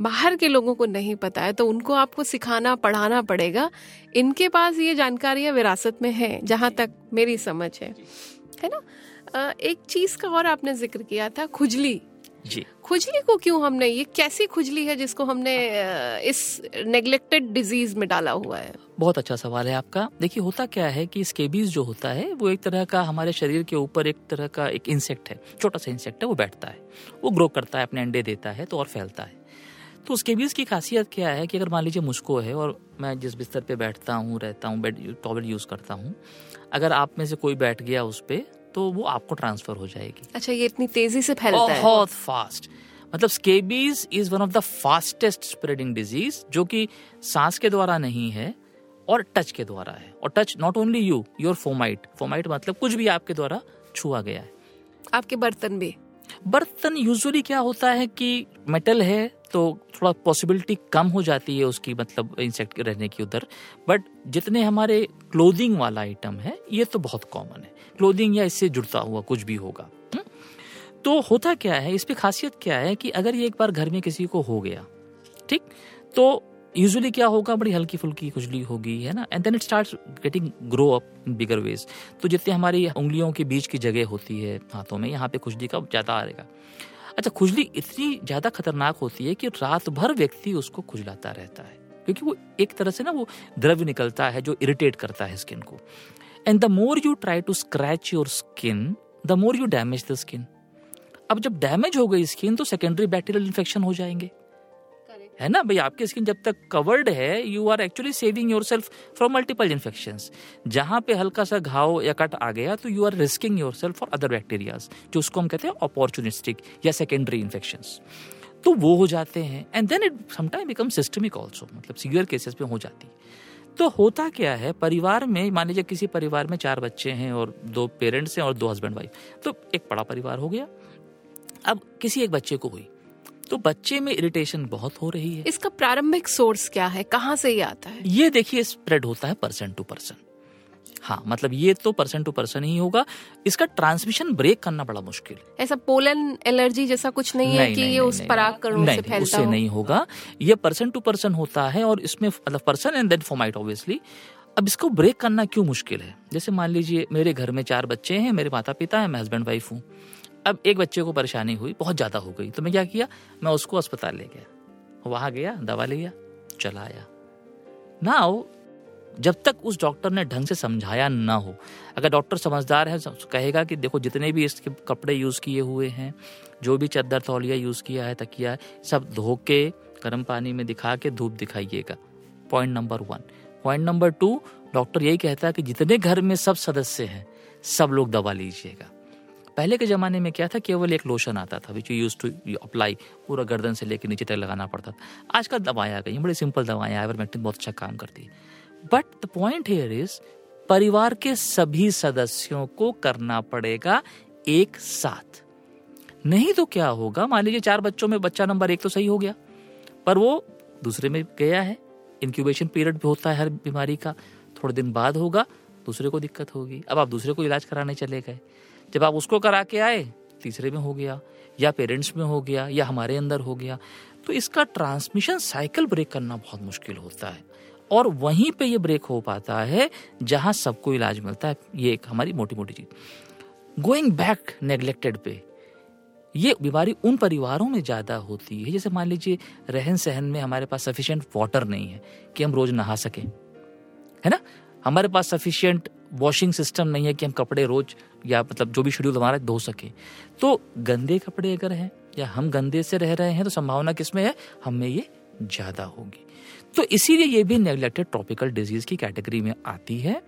A: बाहर के लोगों को नहीं पता है तो उनको आपको सिखाना, पढ़ाना पड़ेगा। इनके पास ये जानकारियाँ विरासत में है, जहाँ तक मेरी समझ है। है ना? एक चीज़ का और आपने ज़िक्र किया था, खुजली।
B: जी।
A: खुजली को क्यों हमने ये कैसी खुजली है जिसको हमने इस नेग्लेक्टेड डिज़ीज़ में डाला हुआ है?
B: बहुत अच्छा सवाल है आपका। देखिए होता क्या है कि स्केबीज जो होता है वो एक तरह का हमारे शरीर के ऊपर एक तरह का एक इंसेक्ट है। छोटा सा इंसेक्ट है वो बैठता है। वो ग्रो करता है अपने अंडे देता है तो और फैलता है। तो स्केबीज की खासियत क्या है कि अगर मान लीजिए मुझको है और मैं जिस बिस्तर पे बैठता हूँ रहता हूँ बेड टॉवल यूज़ करता हूँ अगर आप में से कोई बैठ गया उस पर तो वो आपको ट्रांसफ़र हो जाएगी।
A: अच्छा ये इतनी तेज़ी से फैलता है।
B: बहुत फास्ट मतलब scabies is one of the fastest spreading disease जो कि सांस के द्वारा नहीं है और टच के द्वारा है। और touch not only you your fomite fomite मतलब कुछ भी आपके द्वारा छुआ गया है।
A: आपके बर्तन भी।
B: बर्तन यूजुअली क्या होता है कि मेटल है तो थोड़ा पॉसिबिलिटी कम हो जाती है उसकी मतलब इंसेक्ट रहने की उधर। बट जितने हमारे क्लोथिंग वाला आइटम है, ये तो बहुत कॉमन है। क्लोथिंग या इससे जुड़ता हुआ कुछ भी होगा हम्म? तो होता क्या है इस पे खासियत क्या है कि अगर ये एक बार घर में किसी को हो गया, ठीक? तो यूजुअली क्या होगा, बड़ी हल्की फुल्की खुजली होगी, है ना? And then it start getting grow up in bigger ways तो जितने हमारी उंगलियों के बीच की जगह होती है हाथों में, यहाँ पे खुजली का ज़्यादा आएगा। अच्छा खुजली इतनी ज़्यादा खतरनाक होती है कि रात भर व्यक्ति उसको खुजलाता रहता है। क्योंकि वो एक तरह से ना वो द्रव्य निकलता है जो इरिटेट करता है स्किन को। And the more you try to scratch your skin the more you damage the skin अब जब डैमेज हो गई स्किन तो सेकेंडरी बैक्टीरियल इन्फेक्शन हो जाएँगे। है ना? भाई आपकी स्किन जब तक कवर्ड है you are actually saving yourself from multiple infection जहाँ पे हल्का सा घाव या कट आ गया तो you are risking yourself for other bacterias जो उसको हम कहते हैं अपॉर्चुनिस्टिक या सेकेंडरी इन्फेक्शन तो वो हो जाते हैं and then it sometime become systemic also मतलब सीवियर केसेस में हो जाती. तो होता क्या है, परिवार में, मान लीजिए किसी परिवार में चार बच्चे हैं और दो पेरेंट्स हैं और दो हस्बैंड वाइफ तो एक बड़ा परिवार हो गया. अब किसी एक बच्चे को हुई तो बच्चे में इरिटेशन बहुत हो रही है।
A: इसका प्रारंभिक सोर्स क्या है? कहाँ से ये आता है?
B: ये देखिए स्प्रेड होता है पर्सन टू पर्सन हाँ मतलब ये तो पर्सन टू पर्सन ही होगा। इसका ट्रांसमिशन ब्रेक करना बड़ा मुश्किल।
A: ऐसा पोलन एलर्जी जैसा कुछ नहीं, नहीं है कि ये उस पराग कणों से फैलता
B: उससे
A: हो।
B: नहीं होगा। ये पर्सन टू पर्सन होता है और इसमें मतलब person and then fomite obviously अब इसको ब्रेक करना क्यों मुश्किल है? जैसे मान लीजिए मेरे घर में चार बच्चे हैं मेरे माता पिता हैं मैं हस्बैंड वाइफ हूँ। अब एक बच्चे को परेशानी हुई, बहुत ज़्यादा हो गई। तो मैं क्या किया? मैं उसको अस्पताल ले गया। वहाँ गया, दवा लिया, चला आया। नाउ जब तक उस डॉक्टर ने ढंग से समझाया ना हो, अगर डॉक्टर समझदार है कहेगा कि देखो, जितने भी इसके कपड़े यूज़ किए हुए हैं, जो भी चद्दर तौलिया यूज़ किया है, तकिया है सब धो के, गर्म पानी में दिखा के धूप दिखाइएगा। Point number one point number two doctor यही कहता है कि जितने घर में सब सदस्य हैं, सब लोग दवा लीजिएगा। पहले के जमाने में क्या था, केवल एक लोशन आता था which you use to apply पूरा गर्दन से लेकर नीचे तक लगाना पड़ता था। आजकल दवाएँ आ गई बड़ी सिंपल दवाएँ आइवरमेक्टिन बहुत अच्छा काम करती है। But the point here is परिवार के सभी सदस्यों को करना पड़ेगा एक साथ। नहीं तो क्या होगा, मान लीजिए चार बच्चों में बच्चा नंबर एक तो सही हो गया, पर वो दूसरे में गया है। इंक्यूबेशन पीरियड भी होता है हर बीमारी का, थोड़े दिन बाद होगा, दूसरे को दिक्कत होगी। अब आप दूसरे को इलाज कराने चले गए। जब आप उसको करा के आए, तीसरे में हो गया, या पेरेंट्स में हो गया, या हमारे अंदर हो गया तो इसका ट्रांसमिशन साइकिल ब्रेक करना बहुत मुश्किल होता है। और वहीं पे ये ब्रेक हो पाता है, जहाँ सबको इलाज मिलता है। ये एक हमारी मोटी मोटी चीज़। गोइंग बैक नेग्लेक्टेड पे, ये बीमारी उन परिवारों में ज़्यादा होती है। जैसे मान लीजिए रहन सहन में हमारे पास सफिशियंट वाटर नहीं है, कि हम रोज नहा सकें। है ना? हमारे पास सफिशियंट वॉशिंग सिस्टम नहीं है कि हम कपड़े रोज या मतलब जो भी शेड्यूल हमारा धो सके। तो गंदे कपड़े अगर हैं या हम गंदे से रह रहे हैं तो संभावना किसमें है? हमें ये ज़्यादा होगी। तो इसीलिए ये भी नेग्लेक्टेड ट्रॉपिकल डिज़ीज़ की कैटेगरी में आती है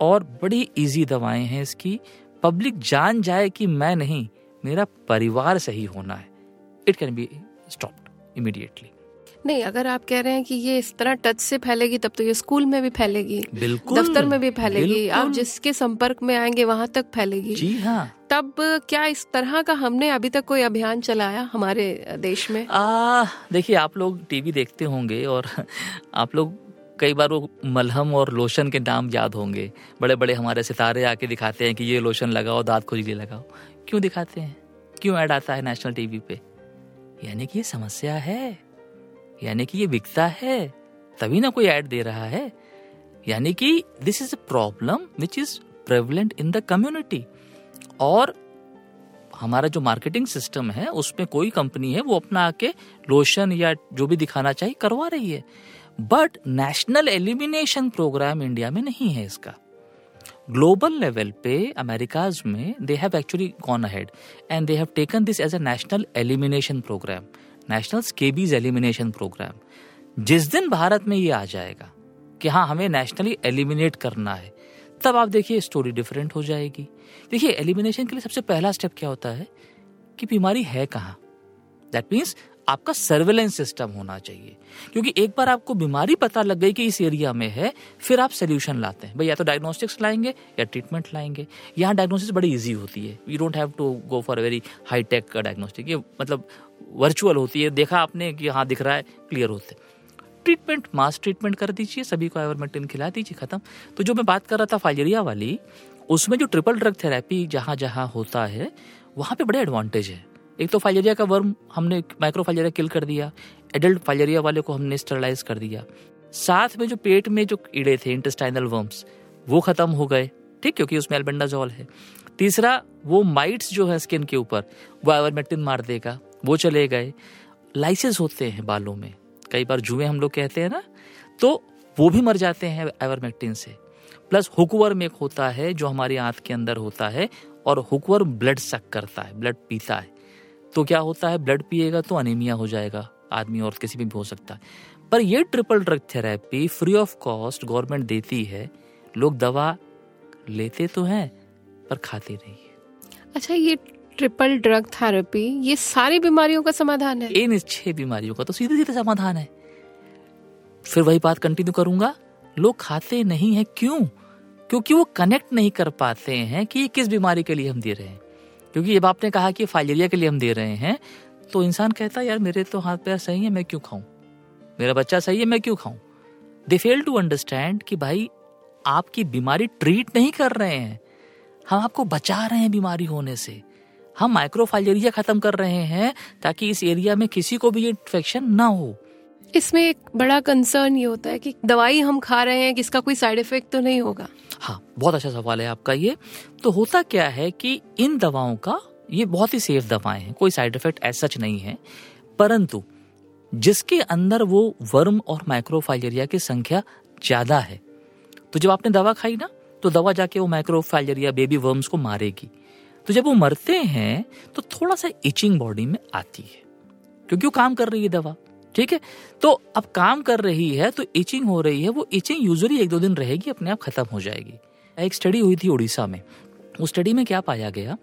B: और बड़ी इजी दवाएँ हैं इसकी। पब्लिक जान जाए कि मैं नहीं, मेरा परिवार सही होना है। It can be stopped immediately
A: नहीं अगर आप कह रहे हैं कि ये इस तरह टच से फैलेगी तब तो ये स्कूल में भी फैलेगी
B: बिल्कुल।
A: दफ्तर में भी फैलेगी। आप जिसके संपर्क में आएँगे वहाँ तक फैलेगी।
B: जी हाँ।
A: तब क्या इस तरह का हमने अभी तक कोई अभियान चलाया हमारे देश में?
B: देखिए आप लोग टीवी देखते होंगे और आप लोग कई बार वो मलहम और लोशन के नाम याद होंगे। बड़े बड़े हमारे सितारे आके दिखाते हैं कि ये लोशन लगाओ दांत खुजली लगाओ। क्यों दिखाते हैं? क्यों ऐड आता है नेशनल टीवी पे? यानी कि ये समस्या है। यानी कि ये बिकता है, तभी ना कोई ऐड दे रहा है। यानी कि this is a problem which is prevalent in the community और हमारा जो मार्केटिंग सिस्टम है, उसमें कोई कंपनी है, वो अपना आके लोशन या जो भी दिखाना चाहिए करवा रही है। But national elimination programme India में नहीं है इसका। ग्लोबल लेवल पे अमेरिकाज में they have actually gone ahead and they have taken this as a national elimination programme national scabies elimination programme जिस दिन भारत में ये आ जाएगा कि हाँ हमें नेशनली एलिमिनेट करना है, तब आप देखिए स्टोरी डिफरेंट हो जाएगी। देखिए एलिमिनेशन के लिए सबसे पहला स्टेप क्या होता है कि बीमारी है कहाँ? दैट मीन्स आपका सर्वेलेंस सिस्टम होना चाहिए। क्योंकि एक बार आपको बीमारी पता लग गई कि इस एरिया में है, फिर आप सोल्यूशन लाते हैं। भाई या तो डायग्नोस्टिक्स लाएँगे या ट्रीटमेंट लाएँगे? यहाँ डायग्नोसिस बड़ी इजी होती है। You don't have to go for very high tech diagnostic ये मतलब वर्चुअल होती है। देखा आपने कि हाँ दिख रहा है क्लियर होते ट्रीटमेंट मास ट्रीटमेंट कर दीजिए, सभी को आइवरमेक्टिन खिला दीजिए, खत्म। तो जो मैं बात कर रहा था, फाइलेरिया वाली, उसमें जो ट्रिपल ड्रग थेरेपी जहाँ जहाँ होता है, वहाँ पे बड़े एडवांटेज है। एक तो फाइलेरिया का वर्म हमने माइक्रो फाइलेरिया किल कर दिया एडल्ट फाइलेरिया वाले को हमने स्टरलाइज कर दिया। साथ में जो पेट में जो कीड़े थे इंटेस्टाइनल वर्म्स वो खत्म हो गए। ठीक, क्योंकि उसमें एल्बेंडाजोल है। तीसरा, वो माइट्स जो है स्किन के ऊपर, वो आइवरमेक्टिन मार देगा। वो चले गए। लाइसेस होते हैं बालों में। कई बार जुए हम लोग कहते हैं ना तो वो भी मर जाते हैं आइवरमेक्टिन से। प्लस हुकवर्म एक होता है जो हमारी आंत के अंदर होता है और हुकवर्म ब्लड सक करता है ब्लड पीता है। तो क्या होता है ब्लड पिएगा तो अनिमिया हो जाएगा, आदमी और किसी भी हो सकता है। पर ये triple drug therapy free of cost government देती है। लोग दवा लेते तो हैं, पर खाते नहीं है।
A: अच्छा ये ट्रिपल ड्रग थेरेपी, ये सारी बीमारियों का समाधान है।
B: इन छह बीमारियों का तो सीधे सीधे समाधान है। फिर वही बात कंटिन्यू करूँगा। लोग खाते नहीं है, क्यों? क्योंकि वो कनेक्ट नहीं कर पाते हैं कि ये किस बीमारी के लिए हम दे रहे हैं। क्योंकि जब आपने कहा कि फाइलेरिया के लिए हम दे रहे हैं तो इंसान कहता है, यार, मेरे तो हाथ पैर सही है, मैं क्यों खाऊं? मेरा बच्चा सही है, मैं क्यों खाऊं? दे फेल टू अंडरस्टैंड कि भाई, आपकी बीमारी ट्रीट नहीं कर रहे हैं। हम आपको बचा रहे हैं बीमारी होने से। हम माइक्रोफाइलेरिया खत्म कर रहे हैं ताकि इस एरिया में किसी को भी ये इन्फेक्शन ना हो।
A: इसमें एक बड़ा कंसर्न ये होता है कि दवाई हम खा रहे हैं कि इसका कोई साइड इफ़ेक्ट तो नहीं होगा?
B: हाँ बहुत अच्छा सवाल है आपका ये। तो होता क्या है कि इन दवाओं का ये बहुत ही सेफ़ दवाएँ हैं कोई साइड इफ़ेक्ट एज सच नहीं है। परंतु जिसके अंदर वो वर्म और माइक्रोफाइलेरिया की संख्या ज़्यादा है तो जब आपने दवा खाई ना तो दवा जाके वो माइक्रोफाइलेरिया बेबी वर्म्स को मारेगी। तो जब वो मरते हैं तो थोड़ा सा इचिंग बॉडी में आती है। क्योंकि वो काम कर रही है दवा, ठीक है? तो अब काम कर रही है तो इचिंग हो रही है, वो इचिंग यूजली एक दो दिन रहेगी, अपने आप खत्म हो जाएगी। एक स्टडी हुई थी उड़ीसा में। उस स्टडी में क्या पाया गया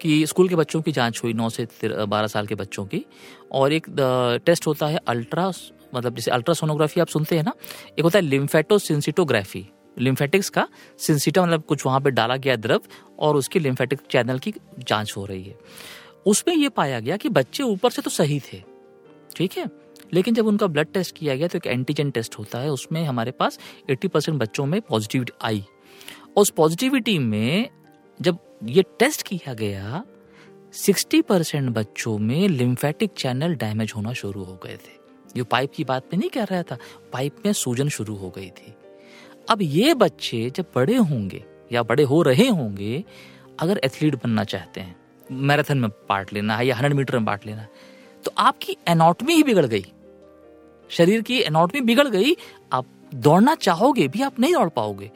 B: कि स्कूल के बच्चों की जाँच हुई, नौ से बारह साल के बच्चों की, और एक टेस्ट होता है अल्ट्रा मतलब जैसे अल्ट्रासोनोग्राफी आप सुनते हैं ना, एक होता है लिम्फेटोसिंसिटोग्राफी लिम्फेटिक्स का सिंसिटा मतलब कुछ वहाँ पे डाला गया द्रव और उसकी लिम्फेटिक चैनल की जाँच हो रही है। उसमें यह पाया गया कि बच्चे ऊपर से तो सही थे, ठीक है? लेकिन जब उनका ब्लड टेस्ट किया गया तो एक एंटीजन टेस्ट होता है, उसमें हमारे पास 80 परसेंट बच्चों में पॉजिटिविटी आई। और उस पॉजिटिविटी में जब ये टेस्ट किया गया 60 परसेंट बच्चों में लिम्फेटिक चैनल डैमेज होना शुरू हो गए थे। जो पाइप की बात में नहीं कह रहा था, पाइप में सूजन शुरू हो गई थी। अब ये बच्चे जब बड़े होंगे या बड़े हो रहे होंगे, अगर एथलीट बनना चाहते हैं मैराथन में पार्ट लेना है या हंड्रेड मीटर में पार्ट लेना है तो आपकी एनॉटमी ही बिगड़ गई। शरीर की एनॉटमी बिगड़ गई, आप दौड़ना चाहोगे भी आप नहीं दौड़ पाओगे।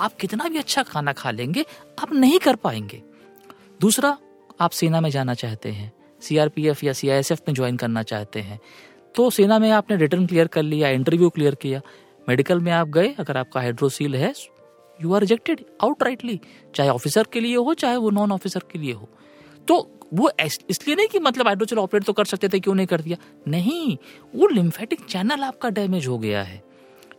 B: आप कितना भी अच्छा खाना खा लेंगे, आप नहीं कर पाएँगे। दूसरा, आप सेना में जाना चाहते हैं सीआरपीएफ या सीआईएसएफ में ज्वाइन करना चाहते हैं तो सेना में आपने रिटर्न क्लियर कर लिया इंटरव्यू क्लियर किया मेडिकल में आप गए, अगर आपका हाइड्रोसील है you are rejected out rightly चाहे ऑफिसर के लिए हो, चाहे वो नॉन ऑफिसर के लिए हो। तो वो इसलिए नहीं कि मतलब हाइड्रोसिल ऑपरेट तो कर सकते थे, क्यों नहीं कर दिया? नहीं, वो लिम्फेटिक चैनल आपका डैमेज हो गया है।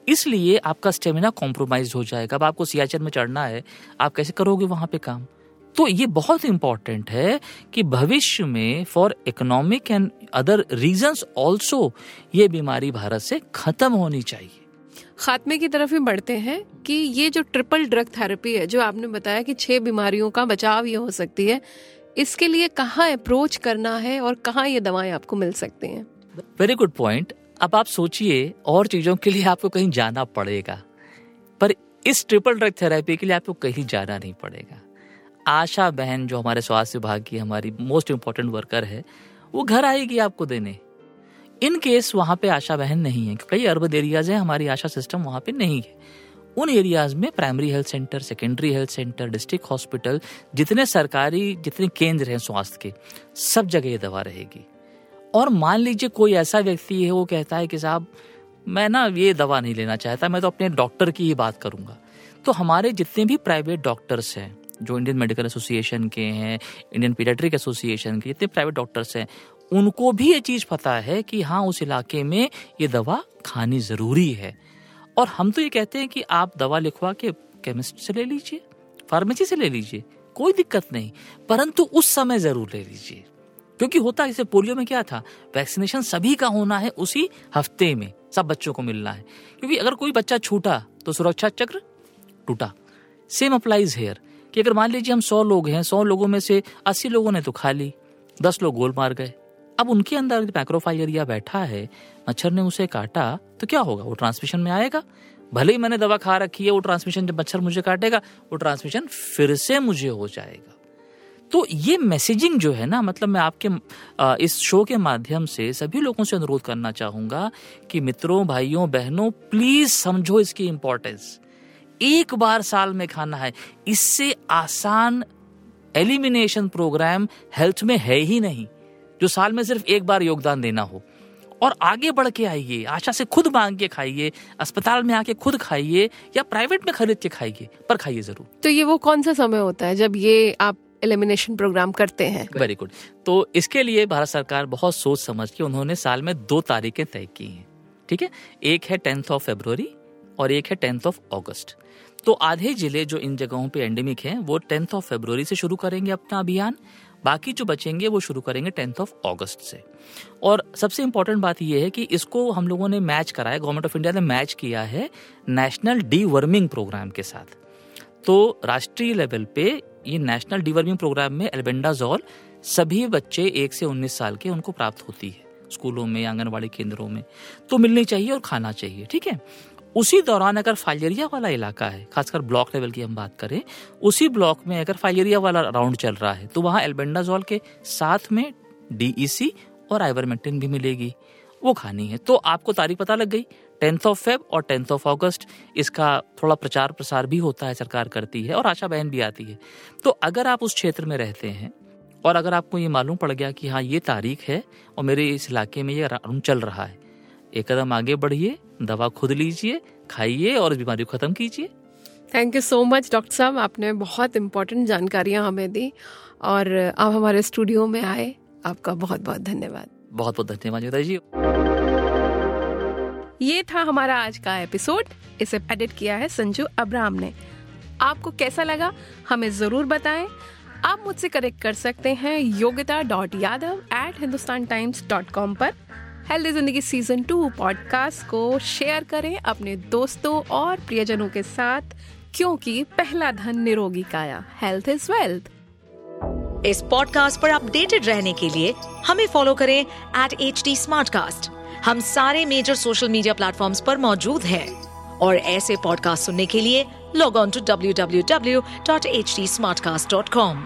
B: इसलिए आपका स्टेमिना कॉम्प्रोमाइज हो जाएगा। अब आपको सियाचन में चढ़ना है, आप कैसे करोगे वहाँ पे काम? तो ये बहुत इंपॉर्टेंट है कि भविष्य में for economic and other reasons also ये बीमारी भारत से खत्म होनी चाहिए।
A: खात्मे की तरफ़ ही बढ़ते हैं कि ये जो ट्रिपल ड्रग थेरेपी है, जो आपने बताया कि छह बीमारियों का बचाव ये हो सकती है, इसके लिए कहाँ अप्रोच करना है और कहाँ ये दवाएँ आपको मिल सकती हैं?
B: वेरी गुड पॉइंट अब आप सोचिए, और चीज़ों के लिए आपको कहीं जाना पड़ेगा। पर इस ट्रिपल ड्रग थेरेपी के लिए आपको कहीं जाना नहीं पड़ेगा। आशा बहन, जो हमारे स्वास्थ्य विभाग की हमारी मोस्ट इम्पोर्टेंट वर्कर है, वो घर आएगी आपको देने। इन केस वहाँ पे आशा बहन नहीं है कई अर्बन एरियाज़ है, हमारी आशा सिस्टम वहाँ पे नहीं है। उन एरियाज़ में primary health centre secondary health centre district hospital जितने सरकारी, जितने केंद्र हैं स्वास्थ्य के, सब जगह ये दवा रहेगी। और मान लीजिए कोई ऐसा व्यक्ति है, वो कहता है कि साहब, मैं ना ये दवा नहीं लेना चाहता, मैं तो अपने डॉक्टर की ही बात करूँगा। तो हमारे जितने भी प्राइवेट डॉक्टर्स हैं, जो इंडियन मेडिकल एसोसिएशन के हैं इंडियन पीडियाट्रिक एसोसिएशन के जितने प्राइवेट डॉक्टर्स हैं उनको भी ये चीज़ पता है कि हाँ उस इलाके में ये दवा खानी ज़रूरी है। और हम तो ये कहते हैं कि आप दवा लिखवा के केमिस्ट से ले लीजिए, फार्मेसी से ले लीजिए, कोई दिक्कत नहीं, परंतु उस समय ज़रूर ले लीजिए। क्योंकि होता जैसे पोलियो में क्या था, वैक्सीनेशन सभी का होना है उसी हफ़्ते में, सब बच्चों को मिलना है। क्योंकि अगर कोई बच्चा छूटा तो सुरक्षा चक्र टूटा। सेम अप्लाइज हेयर कि अगर मान लीजिए हम सौ लोग हैं, सौ लोगों में से अस्सी लोगों ने तो खा ली, दस लोग गोल मार गए। अब उनके अंदर मैक्रोफाइलेरिया बैठा है, मच्छर ने उसे काटा तो क्या होगा? वो ट्रांसमिशन में आएगा। भले ही मैंने दवा खा रखी है, वो ट्रांसमिशन जब मच्छर मुझे काटेगा, वो ट्रांसमिशन फिर से मुझे हो जाएगा। तो ये मैसेजिंग जो है ना मतलब मैं आपके इस शो के माध्यम से सभी लोगों से अनुरोध करना चाहूँगा कि मित्रों, भाइयों, बहनों प्लीज़ समझो इसकी इंपॉर्टेंस एक बार साल में खाना है, इससे आसान एलिमिनेशन प्रोग्राम हेल्थ में है ही नहीं। जो साल में सिर्फ़ एक बार योगदान देना हो। और आगे बढ़ के आइए आशा से खुद मांग के खाइए अस्पताल में आके खुद खाइए या प्राइवेट में खरीद के खाइए पर खाइए ज़रूर।
A: तो ये वो कौन सा समय होता है जब ये आप एलिमिनेशन प्रोग्राम करते हैं?
B: वेरी गुड तो इसके लिए भारत सरकार बहुत सोच समझ के उन्होंने साल में दो तारीखें तय की हैं। ठीक है? एक है टेंथ ऑफ़ फेब्रुवरी और एक है टेंथ ऑफ़ अगस्त। तो आधे ज़िले जो इन जगहों पे एंडेमिक हैं वो टेंथ ऑफ़ फेब्रुवरी से शुरू करेंगे अपना अभियान। बाकी जो बचेंगे वो शुरू करेंगे टेंथ ऑफ़ अगस्त से। और सबसे इंपॉर्टेंट बात यह है कि इसको हम लोगों ने मैच कराया गवर्नमेंट ऑफ़ इंडिया ने मैच किया है नेशनल डी वर्मिंग प्रोग्राम के साथ। तो राष्ट्रीय लेवल पे ये नेशनल डी वर्मिंग प्रोग्राम में एल्बेंडाजोल सभी बच्चे एक से उन्नीस साल के उनको प्राप्त होती है, स्कूलों में, आंगनबाड़ी केंद्रों में। तो मिलनी चाहिए और खाना चाहिए, ठीक है? उसी दौरान अगर फाइलेरिया वाला इलाका है, खासकर ब्लॉक लेवल की हम बात करें, उसी ब्लॉक में अगर फाइलेरिया वाला राउंड चल रहा है तो वहाँ एल्बेंडाजोल के साथ में डीईसी e और आइवरमेंटिन भी मिलेगी। वो खानी है। तो आपको तारीख पता लग गई, टेंथ ऑफ़ फेब और टेंथ ऑफ़ अगस्त। इसका थोड़ा प्रचार प्रसार भी होता है, सरकार करती है और आशा बहन भी आती है। तो अगर आप उस क्षेत्र में रहते हैं और अगर आपको ये मालूम पड़ गया कि हाँ ये तारीख है और मेरे इस इलाके में ये राउंड चल रहा है एक कदम आगे बढ़िए दवा खुद लीजिए खाइए और इस बीमारी को खत्म कीजिए।
A: Thank you so much doctor साहब। आपने बहुत इम्पोर्टेंट जानकारियाँ हमें दी और आप हमारे स्टूडियो में आए। आपका बहुत बहुत धन्यवाद।
B: बहुत बहुत धन्यवाद जी।
A: ये था हमारा आज का एपिसोड इसे एडिट किया है संजू अब्राहम ने। आपको कैसा लगा हमें ज़रूर बताएँ। आप मुझसे कनेक्ट कर सकते हैं Yogyata dot Yadav at Hindustan times dot com पर। हेल्दी ज़िंदगी सीज़न टू पॉडकास्ट को शेयर करें अपने दोस्तों और प्रियजनों के साथ, क्योंकि पहला धन निरोगी काया हेल्थ इज़ वेल्थ
C: इस पॉडकास्ट पर अपडेटेड रहने के लिए हमें फॉलो करें एट एच डी हम सारे मेजर सोशल मीडिया प्लेटफॉर्म्स पर मौजूद हैं। और ऐसे पॉडकास्ट सुनने के लिए log on to W W W dot H D smart cast dot com